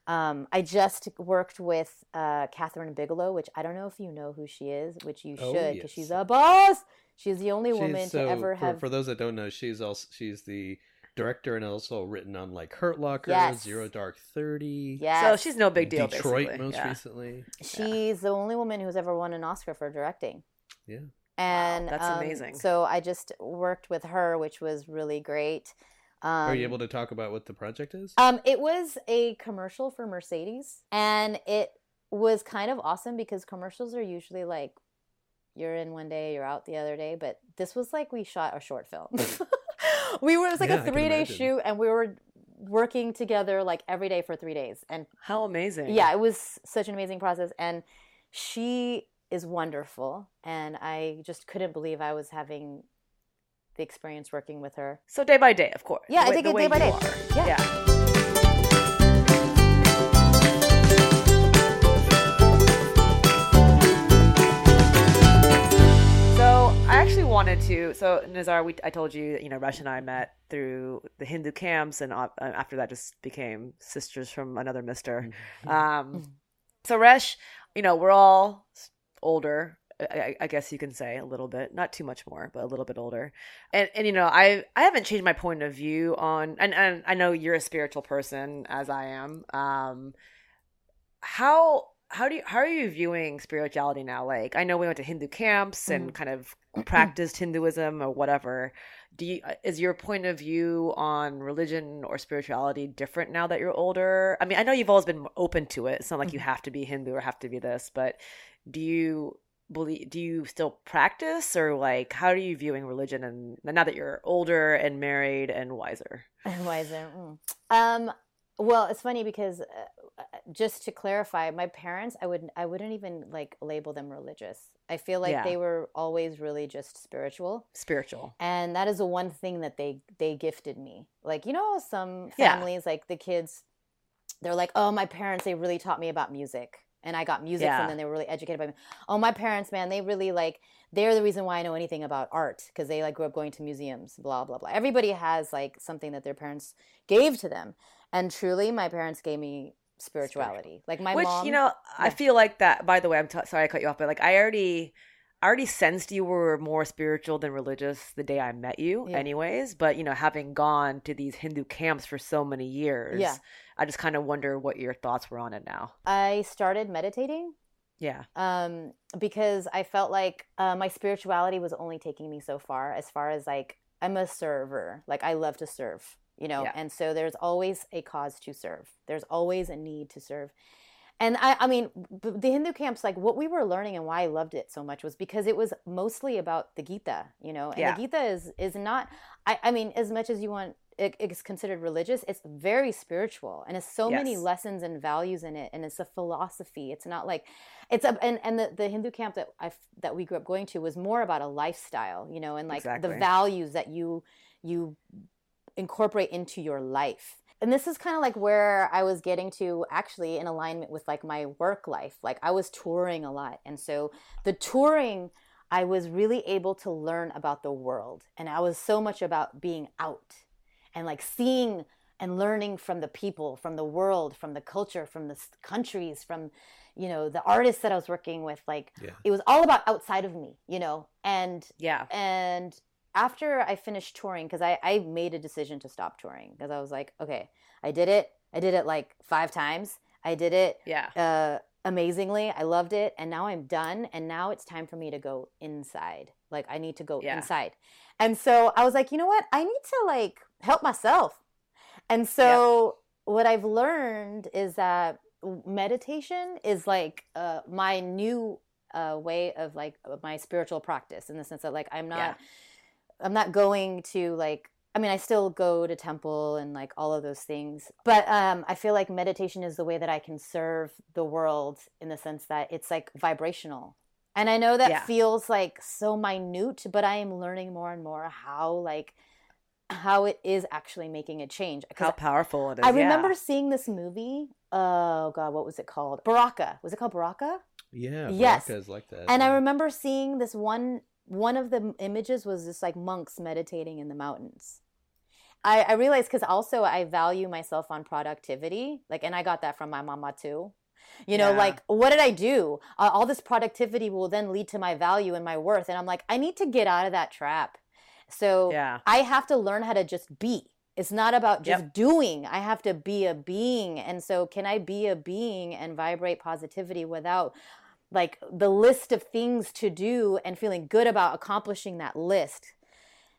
um, I just worked with uh, Kathryn Bigelow, which I don't know if you know who she is, which you Oh, should because she's yes. a boss. She's the only She's- woman so to ever for, have. For those that don't know, she's also she's the director and also written on like Hurt Locker, Yes. Zero Dark Thirty, yes. So she's no big deal. Detroit basically. most yeah. recently. She's the only woman who's ever won an Oscar for directing. Yeah. And that's um, amazing. So I just worked with her, which was really great. Um, Are you able to talk about what the project is? Um, it was a commercial for Mercedes, and it was kind of awesome because commercials are usually like you're in one day, you're out the other day, but this was like we shot a short film. we were it was like Yeah, a three day shoot, and we were working together like every day for three days, and How amazing. yeah, it was such an amazing process, and she is wonderful, and I just couldn't believe I was having the experience working with her. So day by day, of course. Yeah, I take the it day by day. Yeah. yeah. So I actually wanted to. So Nazar, we I told you, you know, Rush and I met through the Hindu camps, and uh, after that, just became sisters from another Mister. Mm-hmm. Um, so Resh, you know, we're all older. I, I guess you can say a little bit, not too much more, but a little bit older. And and you know, I I haven't changed my point of view on, and and I know you're a spiritual person as I am. Um, how how do you how are you viewing spirituality now? Like I know we went to Hindu camps and Mhm. kind of practiced Hinduism or whatever. Do you is your point of view on religion or spirituality different now that you're older? I mean, I know you've always been open to it. It's not like you have to be Hindu or have to be this, but do you believe do you still practice or like how are you viewing religion and now that you're older and married and wiser? Is it? Mm. Um, well, it's funny because uh, uh, just to clarify, my parents, I would I wouldn't even like label them religious. I feel like Yeah. they were always really just spiritual, Spiritual. and that is the one thing that they they gifted me. Like you know, some Yeah. families like the kids, they're like, oh, my parents, they really taught me about music. And I got music Yeah. from them. They were really educated by me. Oh, my parents, man, they really like, they're the reason why I know anything about art because they like grew up going to museums, blah, blah, blah. Everybody has like something that their parents gave to them. And truly, my parents gave me spirituality. Like my Which mom. you know, I feel like that. By the way, I'm t- sorry I cut you off, but like I already, I already sensed you were more spiritual than religious the day I met you. Yeah. Anyways, but you know, having gone to these Hindu camps for so many years, Yeah. I just kind of wonder what your thoughts were on it now. I started meditating Yeah, um, because I felt like uh, my spirituality was only taking me so far, as far as like I'm a server, like I love to serve, you know, Yeah. and so there's always a cause to serve. There's always a need to serve. And I, I mean, the Hindu camps, like what we were learning and why I loved it so much was because it was mostly about the Gita, you know, and Yeah. the Gita is is not. I, I mean, as much as you want, it, it's considered religious. It's very spiritual, and it's so many lessons and values in it, and it's a philosophy. It's not like it's a and, and the, the Hindu camp that I that we grew up going to was more about a lifestyle, you know, and like Exactly. the values that you you incorporate into your life. And this is kind of like where I was getting to actually in alignment with like my work life. Like I was touring a lot. And so the touring I was really able to learn about the world. And I was so much about being out and like seeing and learning from the people, from the world, from the culture, from the countries, from you know the artists that I was working with. Like Yeah. it was all about outside of me, you know. And yeah, and after I finished touring, because I, I made a decision to stop touring because I was like, okay, I did it. I did it like five times. I did it yeah, uh, amazingly. I loved it. And now I'm done. And now it's time for me to go inside. Like I need to go Yeah. inside. And so I was like, you know what? I need to like help myself. And so what I've learned is that meditation is like uh, my new uh, way of like my spiritual practice in the sense that like I'm not Yeah. I'm not going to like I mean I still go to temple and like all of those things but um I feel like meditation is the way that I can serve the world in the sense that it's like vibrational and I know that Yeah. feels like so minute but I am learning more and more how like how it is actually making a change. how powerful it is. I yeah. remember seeing this movie oh god what was it called Baraka was it called Baraka Yeah, Yes. Baraka is like that. and I remember seeing this one one of the images was just like monks meditating in the mountains. I, I realized because also I value myself on productivity, like, and I got that from my mama too. You know, Yeah. like, what did I do? Uh, all this productivity will then lead to my value and my worth, and I'm like, I need to get out of that trap. So Yeah, I have to learn how to just be. It's not about just Yep. doing. I have to be a being. And so, can I be a being and vibrate positivity without like the list of things to do and feeling good about accomplishing that list?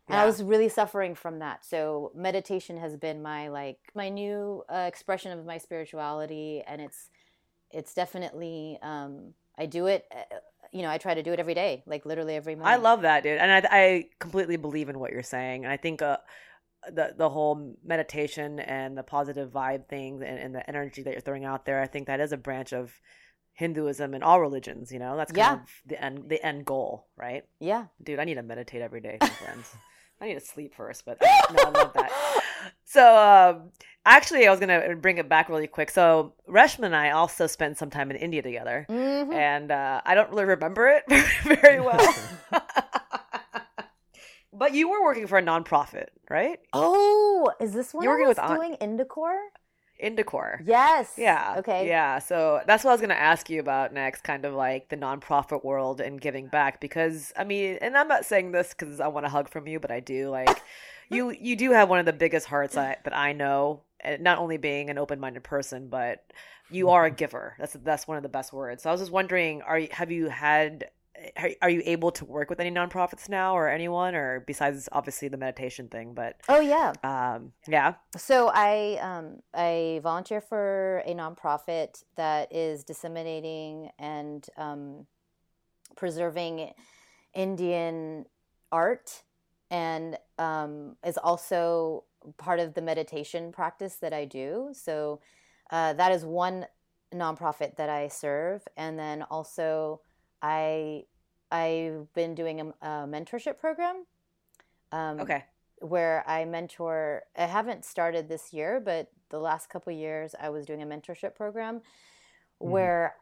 And I was really suffering from that. So, meditation has been my like my new uh, expression of my spirituality, and it's it's definitely um, I do it. Uh, you know, I try to do it every day, like literally every morning. I love that, dude, and I, I completely believe in what you're saying. And I think uh, the the whole meditation and the positive vibe thing and, and the energy that you're throwing out there, I think that is a branch of Hinduism and all religions. You know, that's kind Yeah. of the end the end goal, right? Yeah. Dude, I need to meditate every day, my friends. I need to sleep first, but no, I love that. So, um, actually, I was gonna bring it back really quick. So, Reshma and I also spent some time in India together, Mhm. and uh, I don't really remember it very well. But you were working for a nonprofit, right? Oh, is this one You're working with doing Indicorps? Indicorps. Yes. Yeah. Okay. Yeah. So that's what I was going to ask you about next, kind of like the nonprofit world and giving back. Because I mean, and I'm not saying this because I want a hug from you, but I do like you. You do have one of the biggest hearts I, that I know. And not only being an open-minded person, but you are a mm-hmm. giver. That's that's one of the best words. So I was just wondering, are you, have you had? Are, are you able to work with any nonprofits now, or anyone, or besides obviously the meditation thing? But Oh yeah. um, yeah, So I um, I volunteer for a nonprofit that is disseminating and um, preserving Indian art, and um, is also part of the meditation practice that I do. So uh, that is one nonprofit that I serve, and then also I I've been doing a, a mentorship program. Um, okay, where I mentor. I haven't started this year, but the last couple of years I was doing a mentorship program where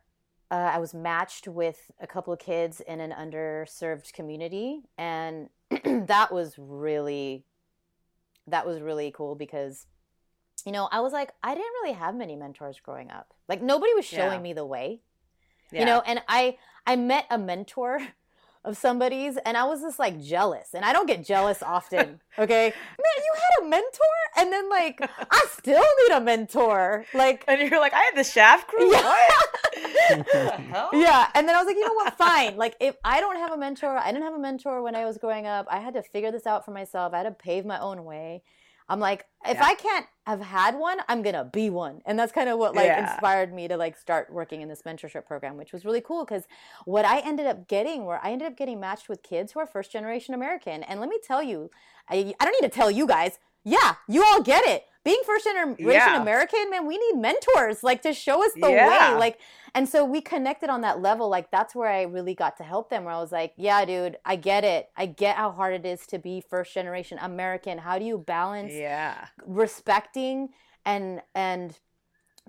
uh, I was matched with a couple of kids in an underserved community, and that was really that was really cool because you know I was like I didn't really have many mentors growing up. Like nobody was showing Yeah. me the way yeah. you know and i i met a mentor of somebody's and i was just like jealous and i don't get jealous often okay man you had a mentor and then like i still need a mentor like And you're like, I had the shaft crew. Yeah. What? the hell? yeah and then i was like you know what fine like if i don't have a mentor i didn't have a mentor when i was growing up i had to figure this out for myself i had to pave my own way i'm like if Yeah. i can't have had one i'm gonna be one and that's kind of what like Yeah. inspired me to like start working in this mentorship program which was really cool because what i ended up getting where i ended up getting matched with kids who are first generation american and let me tell you I, I don't need to tell you guys yeah you all get it being first generation Yeah. american man we need mentors like to show us the Yeah. way like and so we connected on that level like that's where i really got to help them where i was like yeah dude i get it i get how hard it is to be first generation american how do you balance Yeah. respecting and and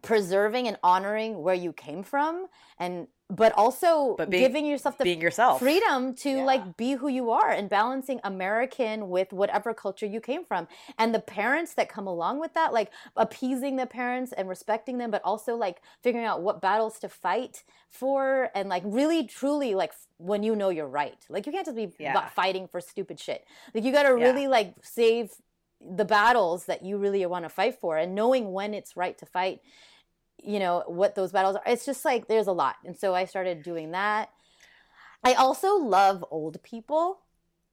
preserving and honoring where you came from and but also But being- giving yourself the Being yourself. freedom to Yeah. like be who you are and balancing American with whatever culture you came from. And the parents that come along with that, like appeasing the parents and respecting them, but also like figuring out what battles to fight for and like really truly like when you know you're right. Like you can't just be Yeah. fighting for stupid shit. Like you got to Yeah. really like save the battles that you really want to fight for and knowing when it's right to fight you know what those battles are it's just like there's a lot. And so i started doing that. I also love old people.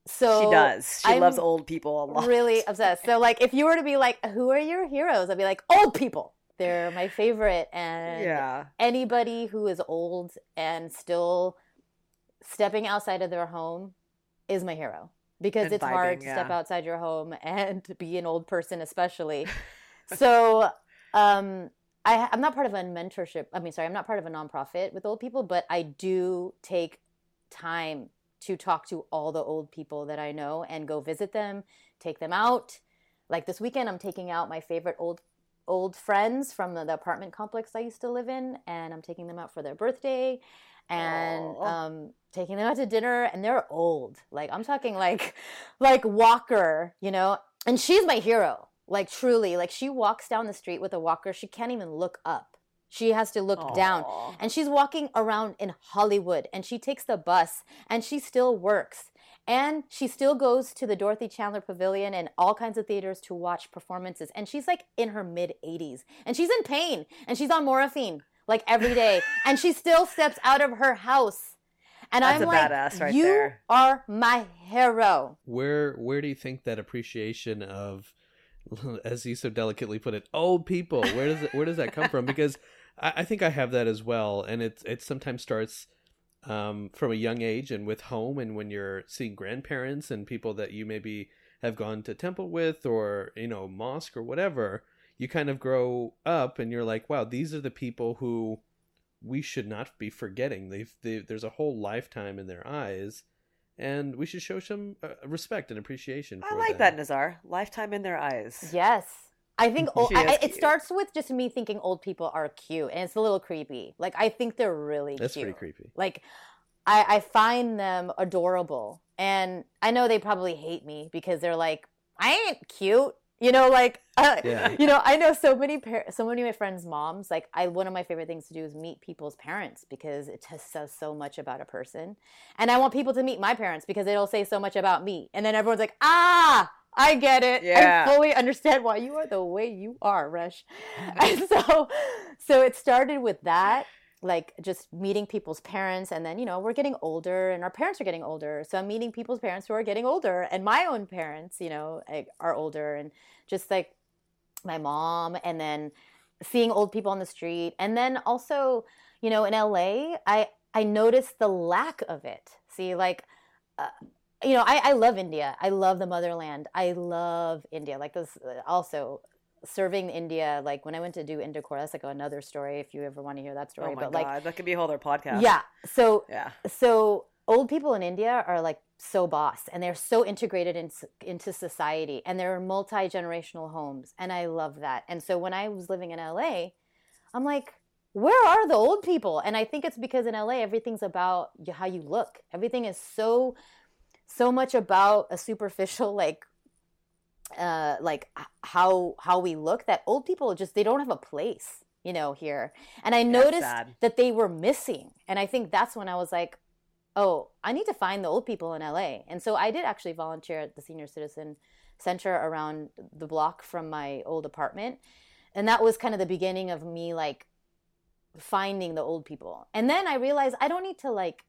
So she does. She I'm loves old people a lot. really obsessed. So like if you were to be like who are your heroes? I'd be like old people. They're my favorite. And Yeah. anybody who is old and still stepping outside of their home is my hero because And it's hard vibing, to step outside your home and be an old person especially. So um I, i'm not part of a mentorship i mean sorry i'm not part of a nonprofit with old people but i do take time to talk to all the old people that i know and go visit them take them out. Like this weekend i'm taking out my favorite old old friends from the, the apartment complex I used to live in, and I'm taking them out for their birthday, and um, taking them out to dinner. And they're old, like I'm talking like like Walker, you know. And she's my hero, like truly. Like she walks down the street with a walker, she can't even look up. She has to look down. And she's walking around in Hollywood and she takes the bus and she still works. And she still goes to the Dorothy Chandler Pavilion and all kinds of theaters to watch performances. And she's like in her mid 80s and she's in pain and she's on morphine like every day. and she still steps out of her house. And That's I'm a like, badass right you there." are my hero. Where where do you think that appreciation of, as he so delicately put it, old people? Where does it, where does that come from? Because I, I think I have that as well, and it it sometimes starts um, from a young age and with home, and when you're seeing grandparents and people that you maybe have gone to temple with, or you know mosque or whatever, you kind of grow up and you're like, wow, these are the people who we should not be forgetting. They've, they there's a whole lifetime in their eyes and we should show some uh, respect and appreciation. For I like them. that, Nizar. Lifetime in their eyes. Yes. I think old, I, it starts with just me thinking old people are cute and it's a little creepy. Like I think they're really That's cute. pretty creepy. Like I, I find them adorable And I know they probably hate me because they're like, I ain't cute. You know, like, uh, Yeah. you know, I know so many, par- so many of my friends' moms. Like, I one of my favorite things to do is meet people's parents because it just says so much about a person. And I want people to meet my parents because it'll say so much about me. And then everyone's like, ah, I get it. Yeah. I fully understand why you are the way you are, Resh. and so, so it started with that like just meeting people's parents and then you know we're getting older and our parents are getting older. So i'm meeting people's parents who are getting older and my own parents you know are older and just like my mom and then seeing old people on the street. And then also you know in la i i noticed the lack of it. See like uh, you know I, I love india. I love the motherland. I love india. Like this uh, also serving india like when i went to do Indicorps that's like another story if you ever want to hear that oh story Oh my but god, like that could be a whole other podcast. yeah so yeah. so old people in India are like so boss and they're so integrated in, into society and they're multi-generational homes and I love that. And so when I was living in LA, I'm like, where are the old people? And I think it's because in LA everything's about how you look. Everything is so so much about a superficial like uh like how how we look that old people just they don't have a place, you know, here. And I noticed that they were missing. And I think that's when I was like, oh, I need to find the old people in LA. And so I did actually volunteer at the Senior Citizen Center around the block from my old apartment. And that was kind of the beginning of me like finding the old people. And then I realized I don't need to like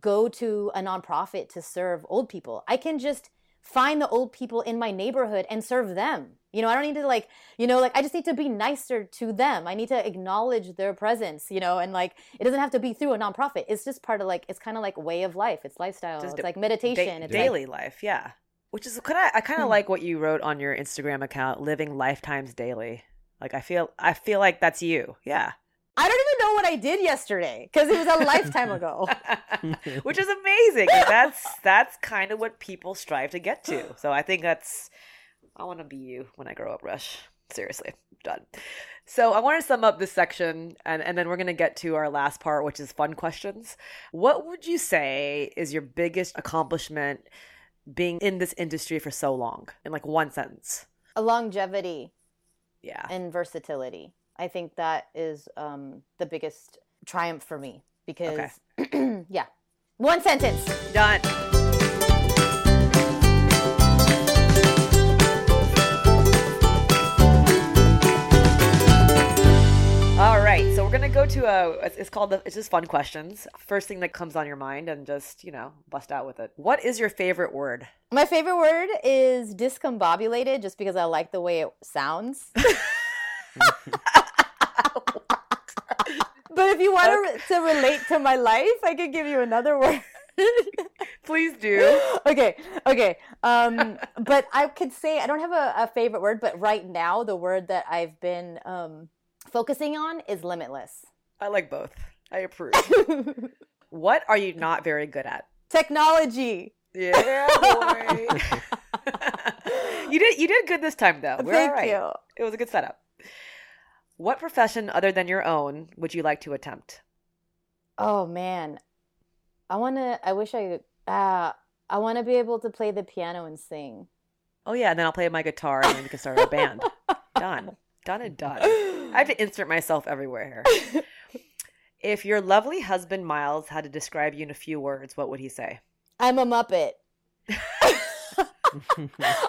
go to a nonprofit to serve old people. I can just find the old people in my neighborhood and serve them. You know, I don't need to like, you know, like I just need to be nicer to them. I need to acknowledge their presence, you know, and like it doesn't have to be through a nonprofit. It's just part of like it's kind of like way of life. It's lifestyle. Just it's like meditation. Da- it's daily life, yeah. Which is kind of I kind of like what you wrote on your Instagram account, living lifetimes daily. Like I feel I feel like that's you. Yeah. Like, I don't even know what I did yesterday because it was a lifetime ago. Which is amazing. That's that's kind of what people strive to get to. So I think that's I want to be you when I grow up, Resh. Seriously. Done. So I want to sum up this section and, and then we're going to get to our last part, which is fun questions. What would you say is your biggest accomplishment being in this industry for so long? In like one sentence. a longevity Yeah. and versatility. I think that is um, the biggest triumph for me because, yeah, one sentence. Done. All right, so we're gonna go to a. It's called the. It's just fun questions. First thing that comes on your mind, and just you know, bust out with it. What is your favorite word? My favorite word is discombobulated just because I like the way it sounds. but if you want to, to relate to my life, I could give you another word. Please do. okay, okay. Um, but I could say I don't have a, a favorite word, but right now the word that I've been um, focusing on is limitless. I like both. I approve. what are you not very good at? Technology. Yeah, boy. you did. You did good this time, though. We're Thank all right. you. It was a good setup. What profession other than your own would you like to attempt? Oh man, I want to. I wish I. Uh, I want to be able to play the piano and sing. Oh yeah, and then I'll play my guitar and then we can start a band. done. Done and done. I have to insert myself everywhere here. If your lovely husband Miles had to describe you in a few words, what would he say? I'm a muppet. I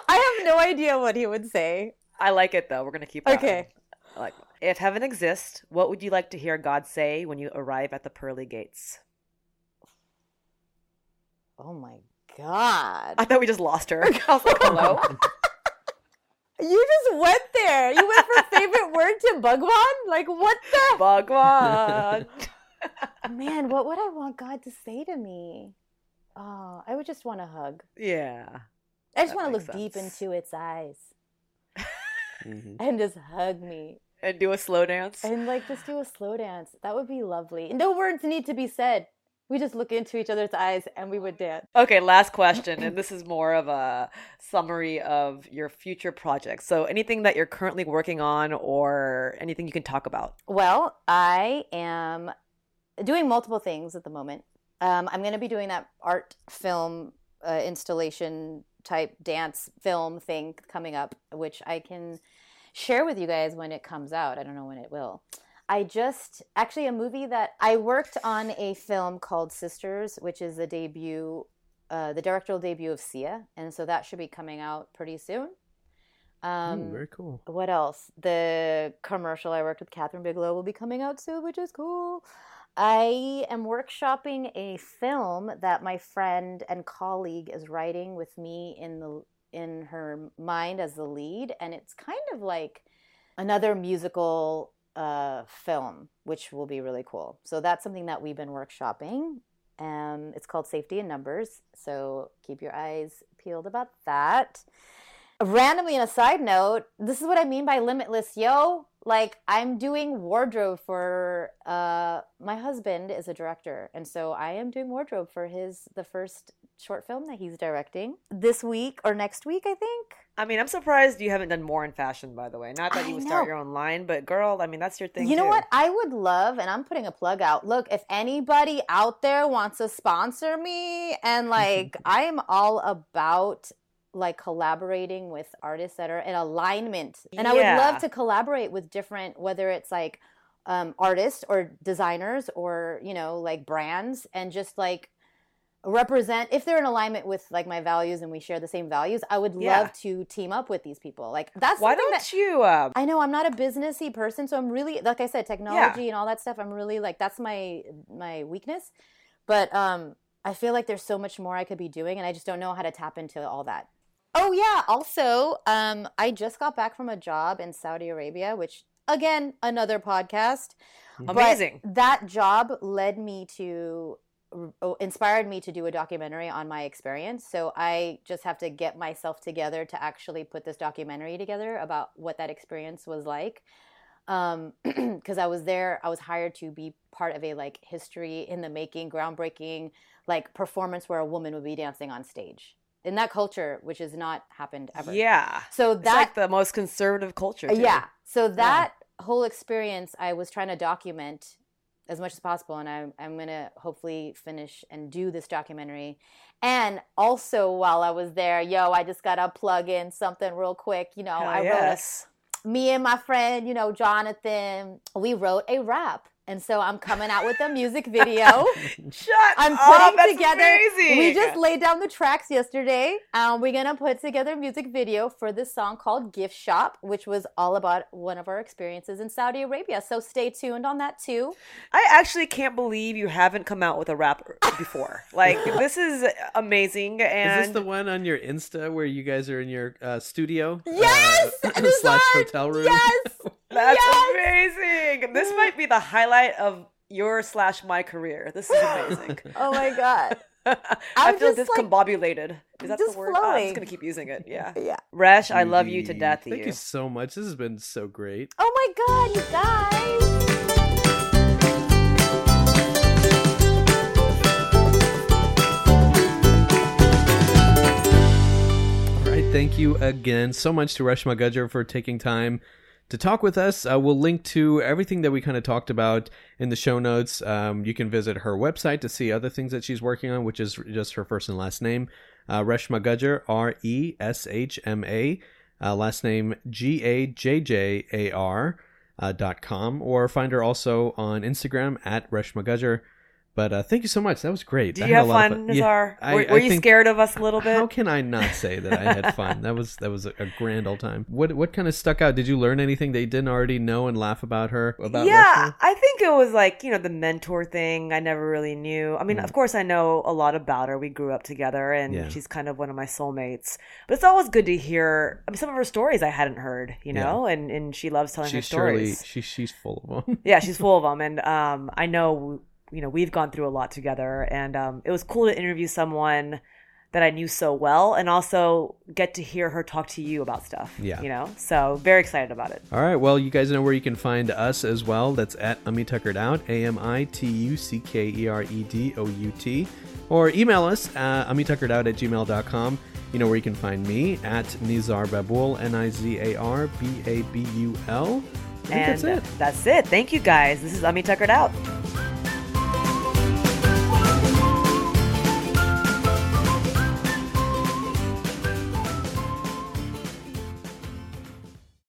have no idea what he would say. I like it though. We're gonna keep. Okay. I like if heaven exists, what would you like to hear God say when you arrive at the pearly gates? Oh my god! I thought we just lost her. I was like, hello? You just went there. You went from favorite word to Bhagwan. Like what the Bhagwan. man? What would I want God to say to me? Oh, I would just want a hug. yeah. I just want to look deep into its eyes Mhm. and just hug me And do a slow dance. and like just do a slow dance. That would be lovely. No words need to be said. We just look into each other's eyes and we would dance. Okay, last question, and this is more of a summary of your future projects. So, anything that you're currently working on, or anything you can talk about. Well, I am doing multiple things at the moment. Um, I'm going to be doing that art film uh, installation type dance film thing coming up, which I can share with you guys when it comes out. I don't know when it will. I just actually a movie that I worked on a film called Sisters, which is the debut, uh, the directorial debut of Sia, and so that should be coming out pretty soon. Um, Ooh, very cool. what else? The commercial I worked with Kathryn Bigelow will be coming out soon, which is cool. I am workshopping a film that my friend and colleague is writing with me in the in her mind as the lead, and it's kind of like another musical uh, film, which will be really cool. So that's something that we've been workshopping. Um, it's called Safety in Numbers, so keep your eyes peeled about that randomly in a side note this is what i mean by limitless yo like i'm doing wardrobe for uh my husband is a director and so i am doing wardrobe for his the first short film that he's directing this week or next week i think I mean, I'm surprised you haven't done more in fashion, by the way. Not that I you would start your own line, but girl, I mean, that's your thing. you know too. what i would love and i'm putting a plug out look if anybody out there wants to sponsor me and like i am all about like collaborating with artists that are in alignment and i would love to collaborate with different whether it's like um, artists or designers or you know like brands and just like represent if they're in alignment with like my values and we share the same values i would Yeah. love to team up with these people like that's Why don't that- you? Uh, I know I'm not a businessy person, so I'm really like I said, technology and all that stuff. I'm really like that's my my weakness. But um, I feel like there's so much more I could be doing, and I just don't know how to tap into all that. Oh yeah. Also, um, I just got back from a job in Saudi Arabia, which again another podcast. But amazing. that job led me to inspired me to do a documentary on my experience. So I just have to get myself together to actually put this documentary together about what that experience was like. Um, because I was there, I was hired to be part of a like history in the making, groundbreaking like performance where a woman would be dancing on stage in that culture, which has not happened ever. Yeah. So that like the most conservative culture. too. yeah. So that whole experience, I was trying to document as much as possible, and I'm I'm gonna hopefully finish and do this documentary. And also, while I was there, yo, I just gotta plug in something real quick. You know, I wrote yes. a, me and my friend, you know, Jonathan, we wrote a rap. And so I'm coming out with a music video. Shut I'm up. putting That's together. Amazing. We just laid down the tracks yesterday. Um, we're gonna put together a music video for this song called "Gift Shop," which was all about one of our experiences in Saudi Arabia. So stay tuned on that too. I actually can't believe you haven't come out with a rap before. Like this is amazing. And Is this the one on your Insta where you guys are in your uh, studio? Yes, uh, it is slash hotel room. Yes, That's Yes! amazing. This might be the highlight of your slash my career. This is amazing. Oh my god. I I'm feel just, like, discombobulated. Is that just the word? Ah, I'm just gonna keep using it. Yeah. Yeah. Resh, I love you to death. Thank you. you so much. This has been so great. Oh my god, you guys. All right. Thank you again so much to Reshma Gajjar for taking time to talk with us. Uh, we'll link to everything that we kind of talked about in the show notes. Um, you can visit her website to see other things that she's working on, which is just her first and last name, uh, Reshma Gajjar, R E S H M A, uh, last name G A J J A R. Uh, dot com or find her also on Instagram at Reshma Gajjar. But uh, thank you so much. That was great. Did I you have fun, Nizar? I- were were you scared of us a little bit? how can I not say that I had fun? that was that was a, a grand old time. What what kind of stuck out? Did you learn anything that you didn't already know and laugh about her? About yeah? I think it was like, you know, the mentor thing. I never really knew. I mean, Mm. of course, I know a lot about her. We grew up together and Yeah. she's kind of one of my soulmates. But it's always good to hear I mean, some of her stories I hadn't heard, you Yeah. know, and, and she loves telling her She's surely stories. she, she's full of them. yeah, she's full of them. And um, I know, you know, we've gone through a lot together. And um, it was cool to interview someone that I knew so well and also get to hear her talk to you about stuff. Yeah. You know, so very excited about it. All right, well, you guys know where you can find us as well. That's at Ami Tuckered Out, A M I T U C K E R E D O U T. Or email us, uh, amituckeredout at gmail.com. You know where you can find me at Nizar Babul, N I Z A R B A B U L. And that's it. That's it. Thank you guys. This is Ami Tuckered Out.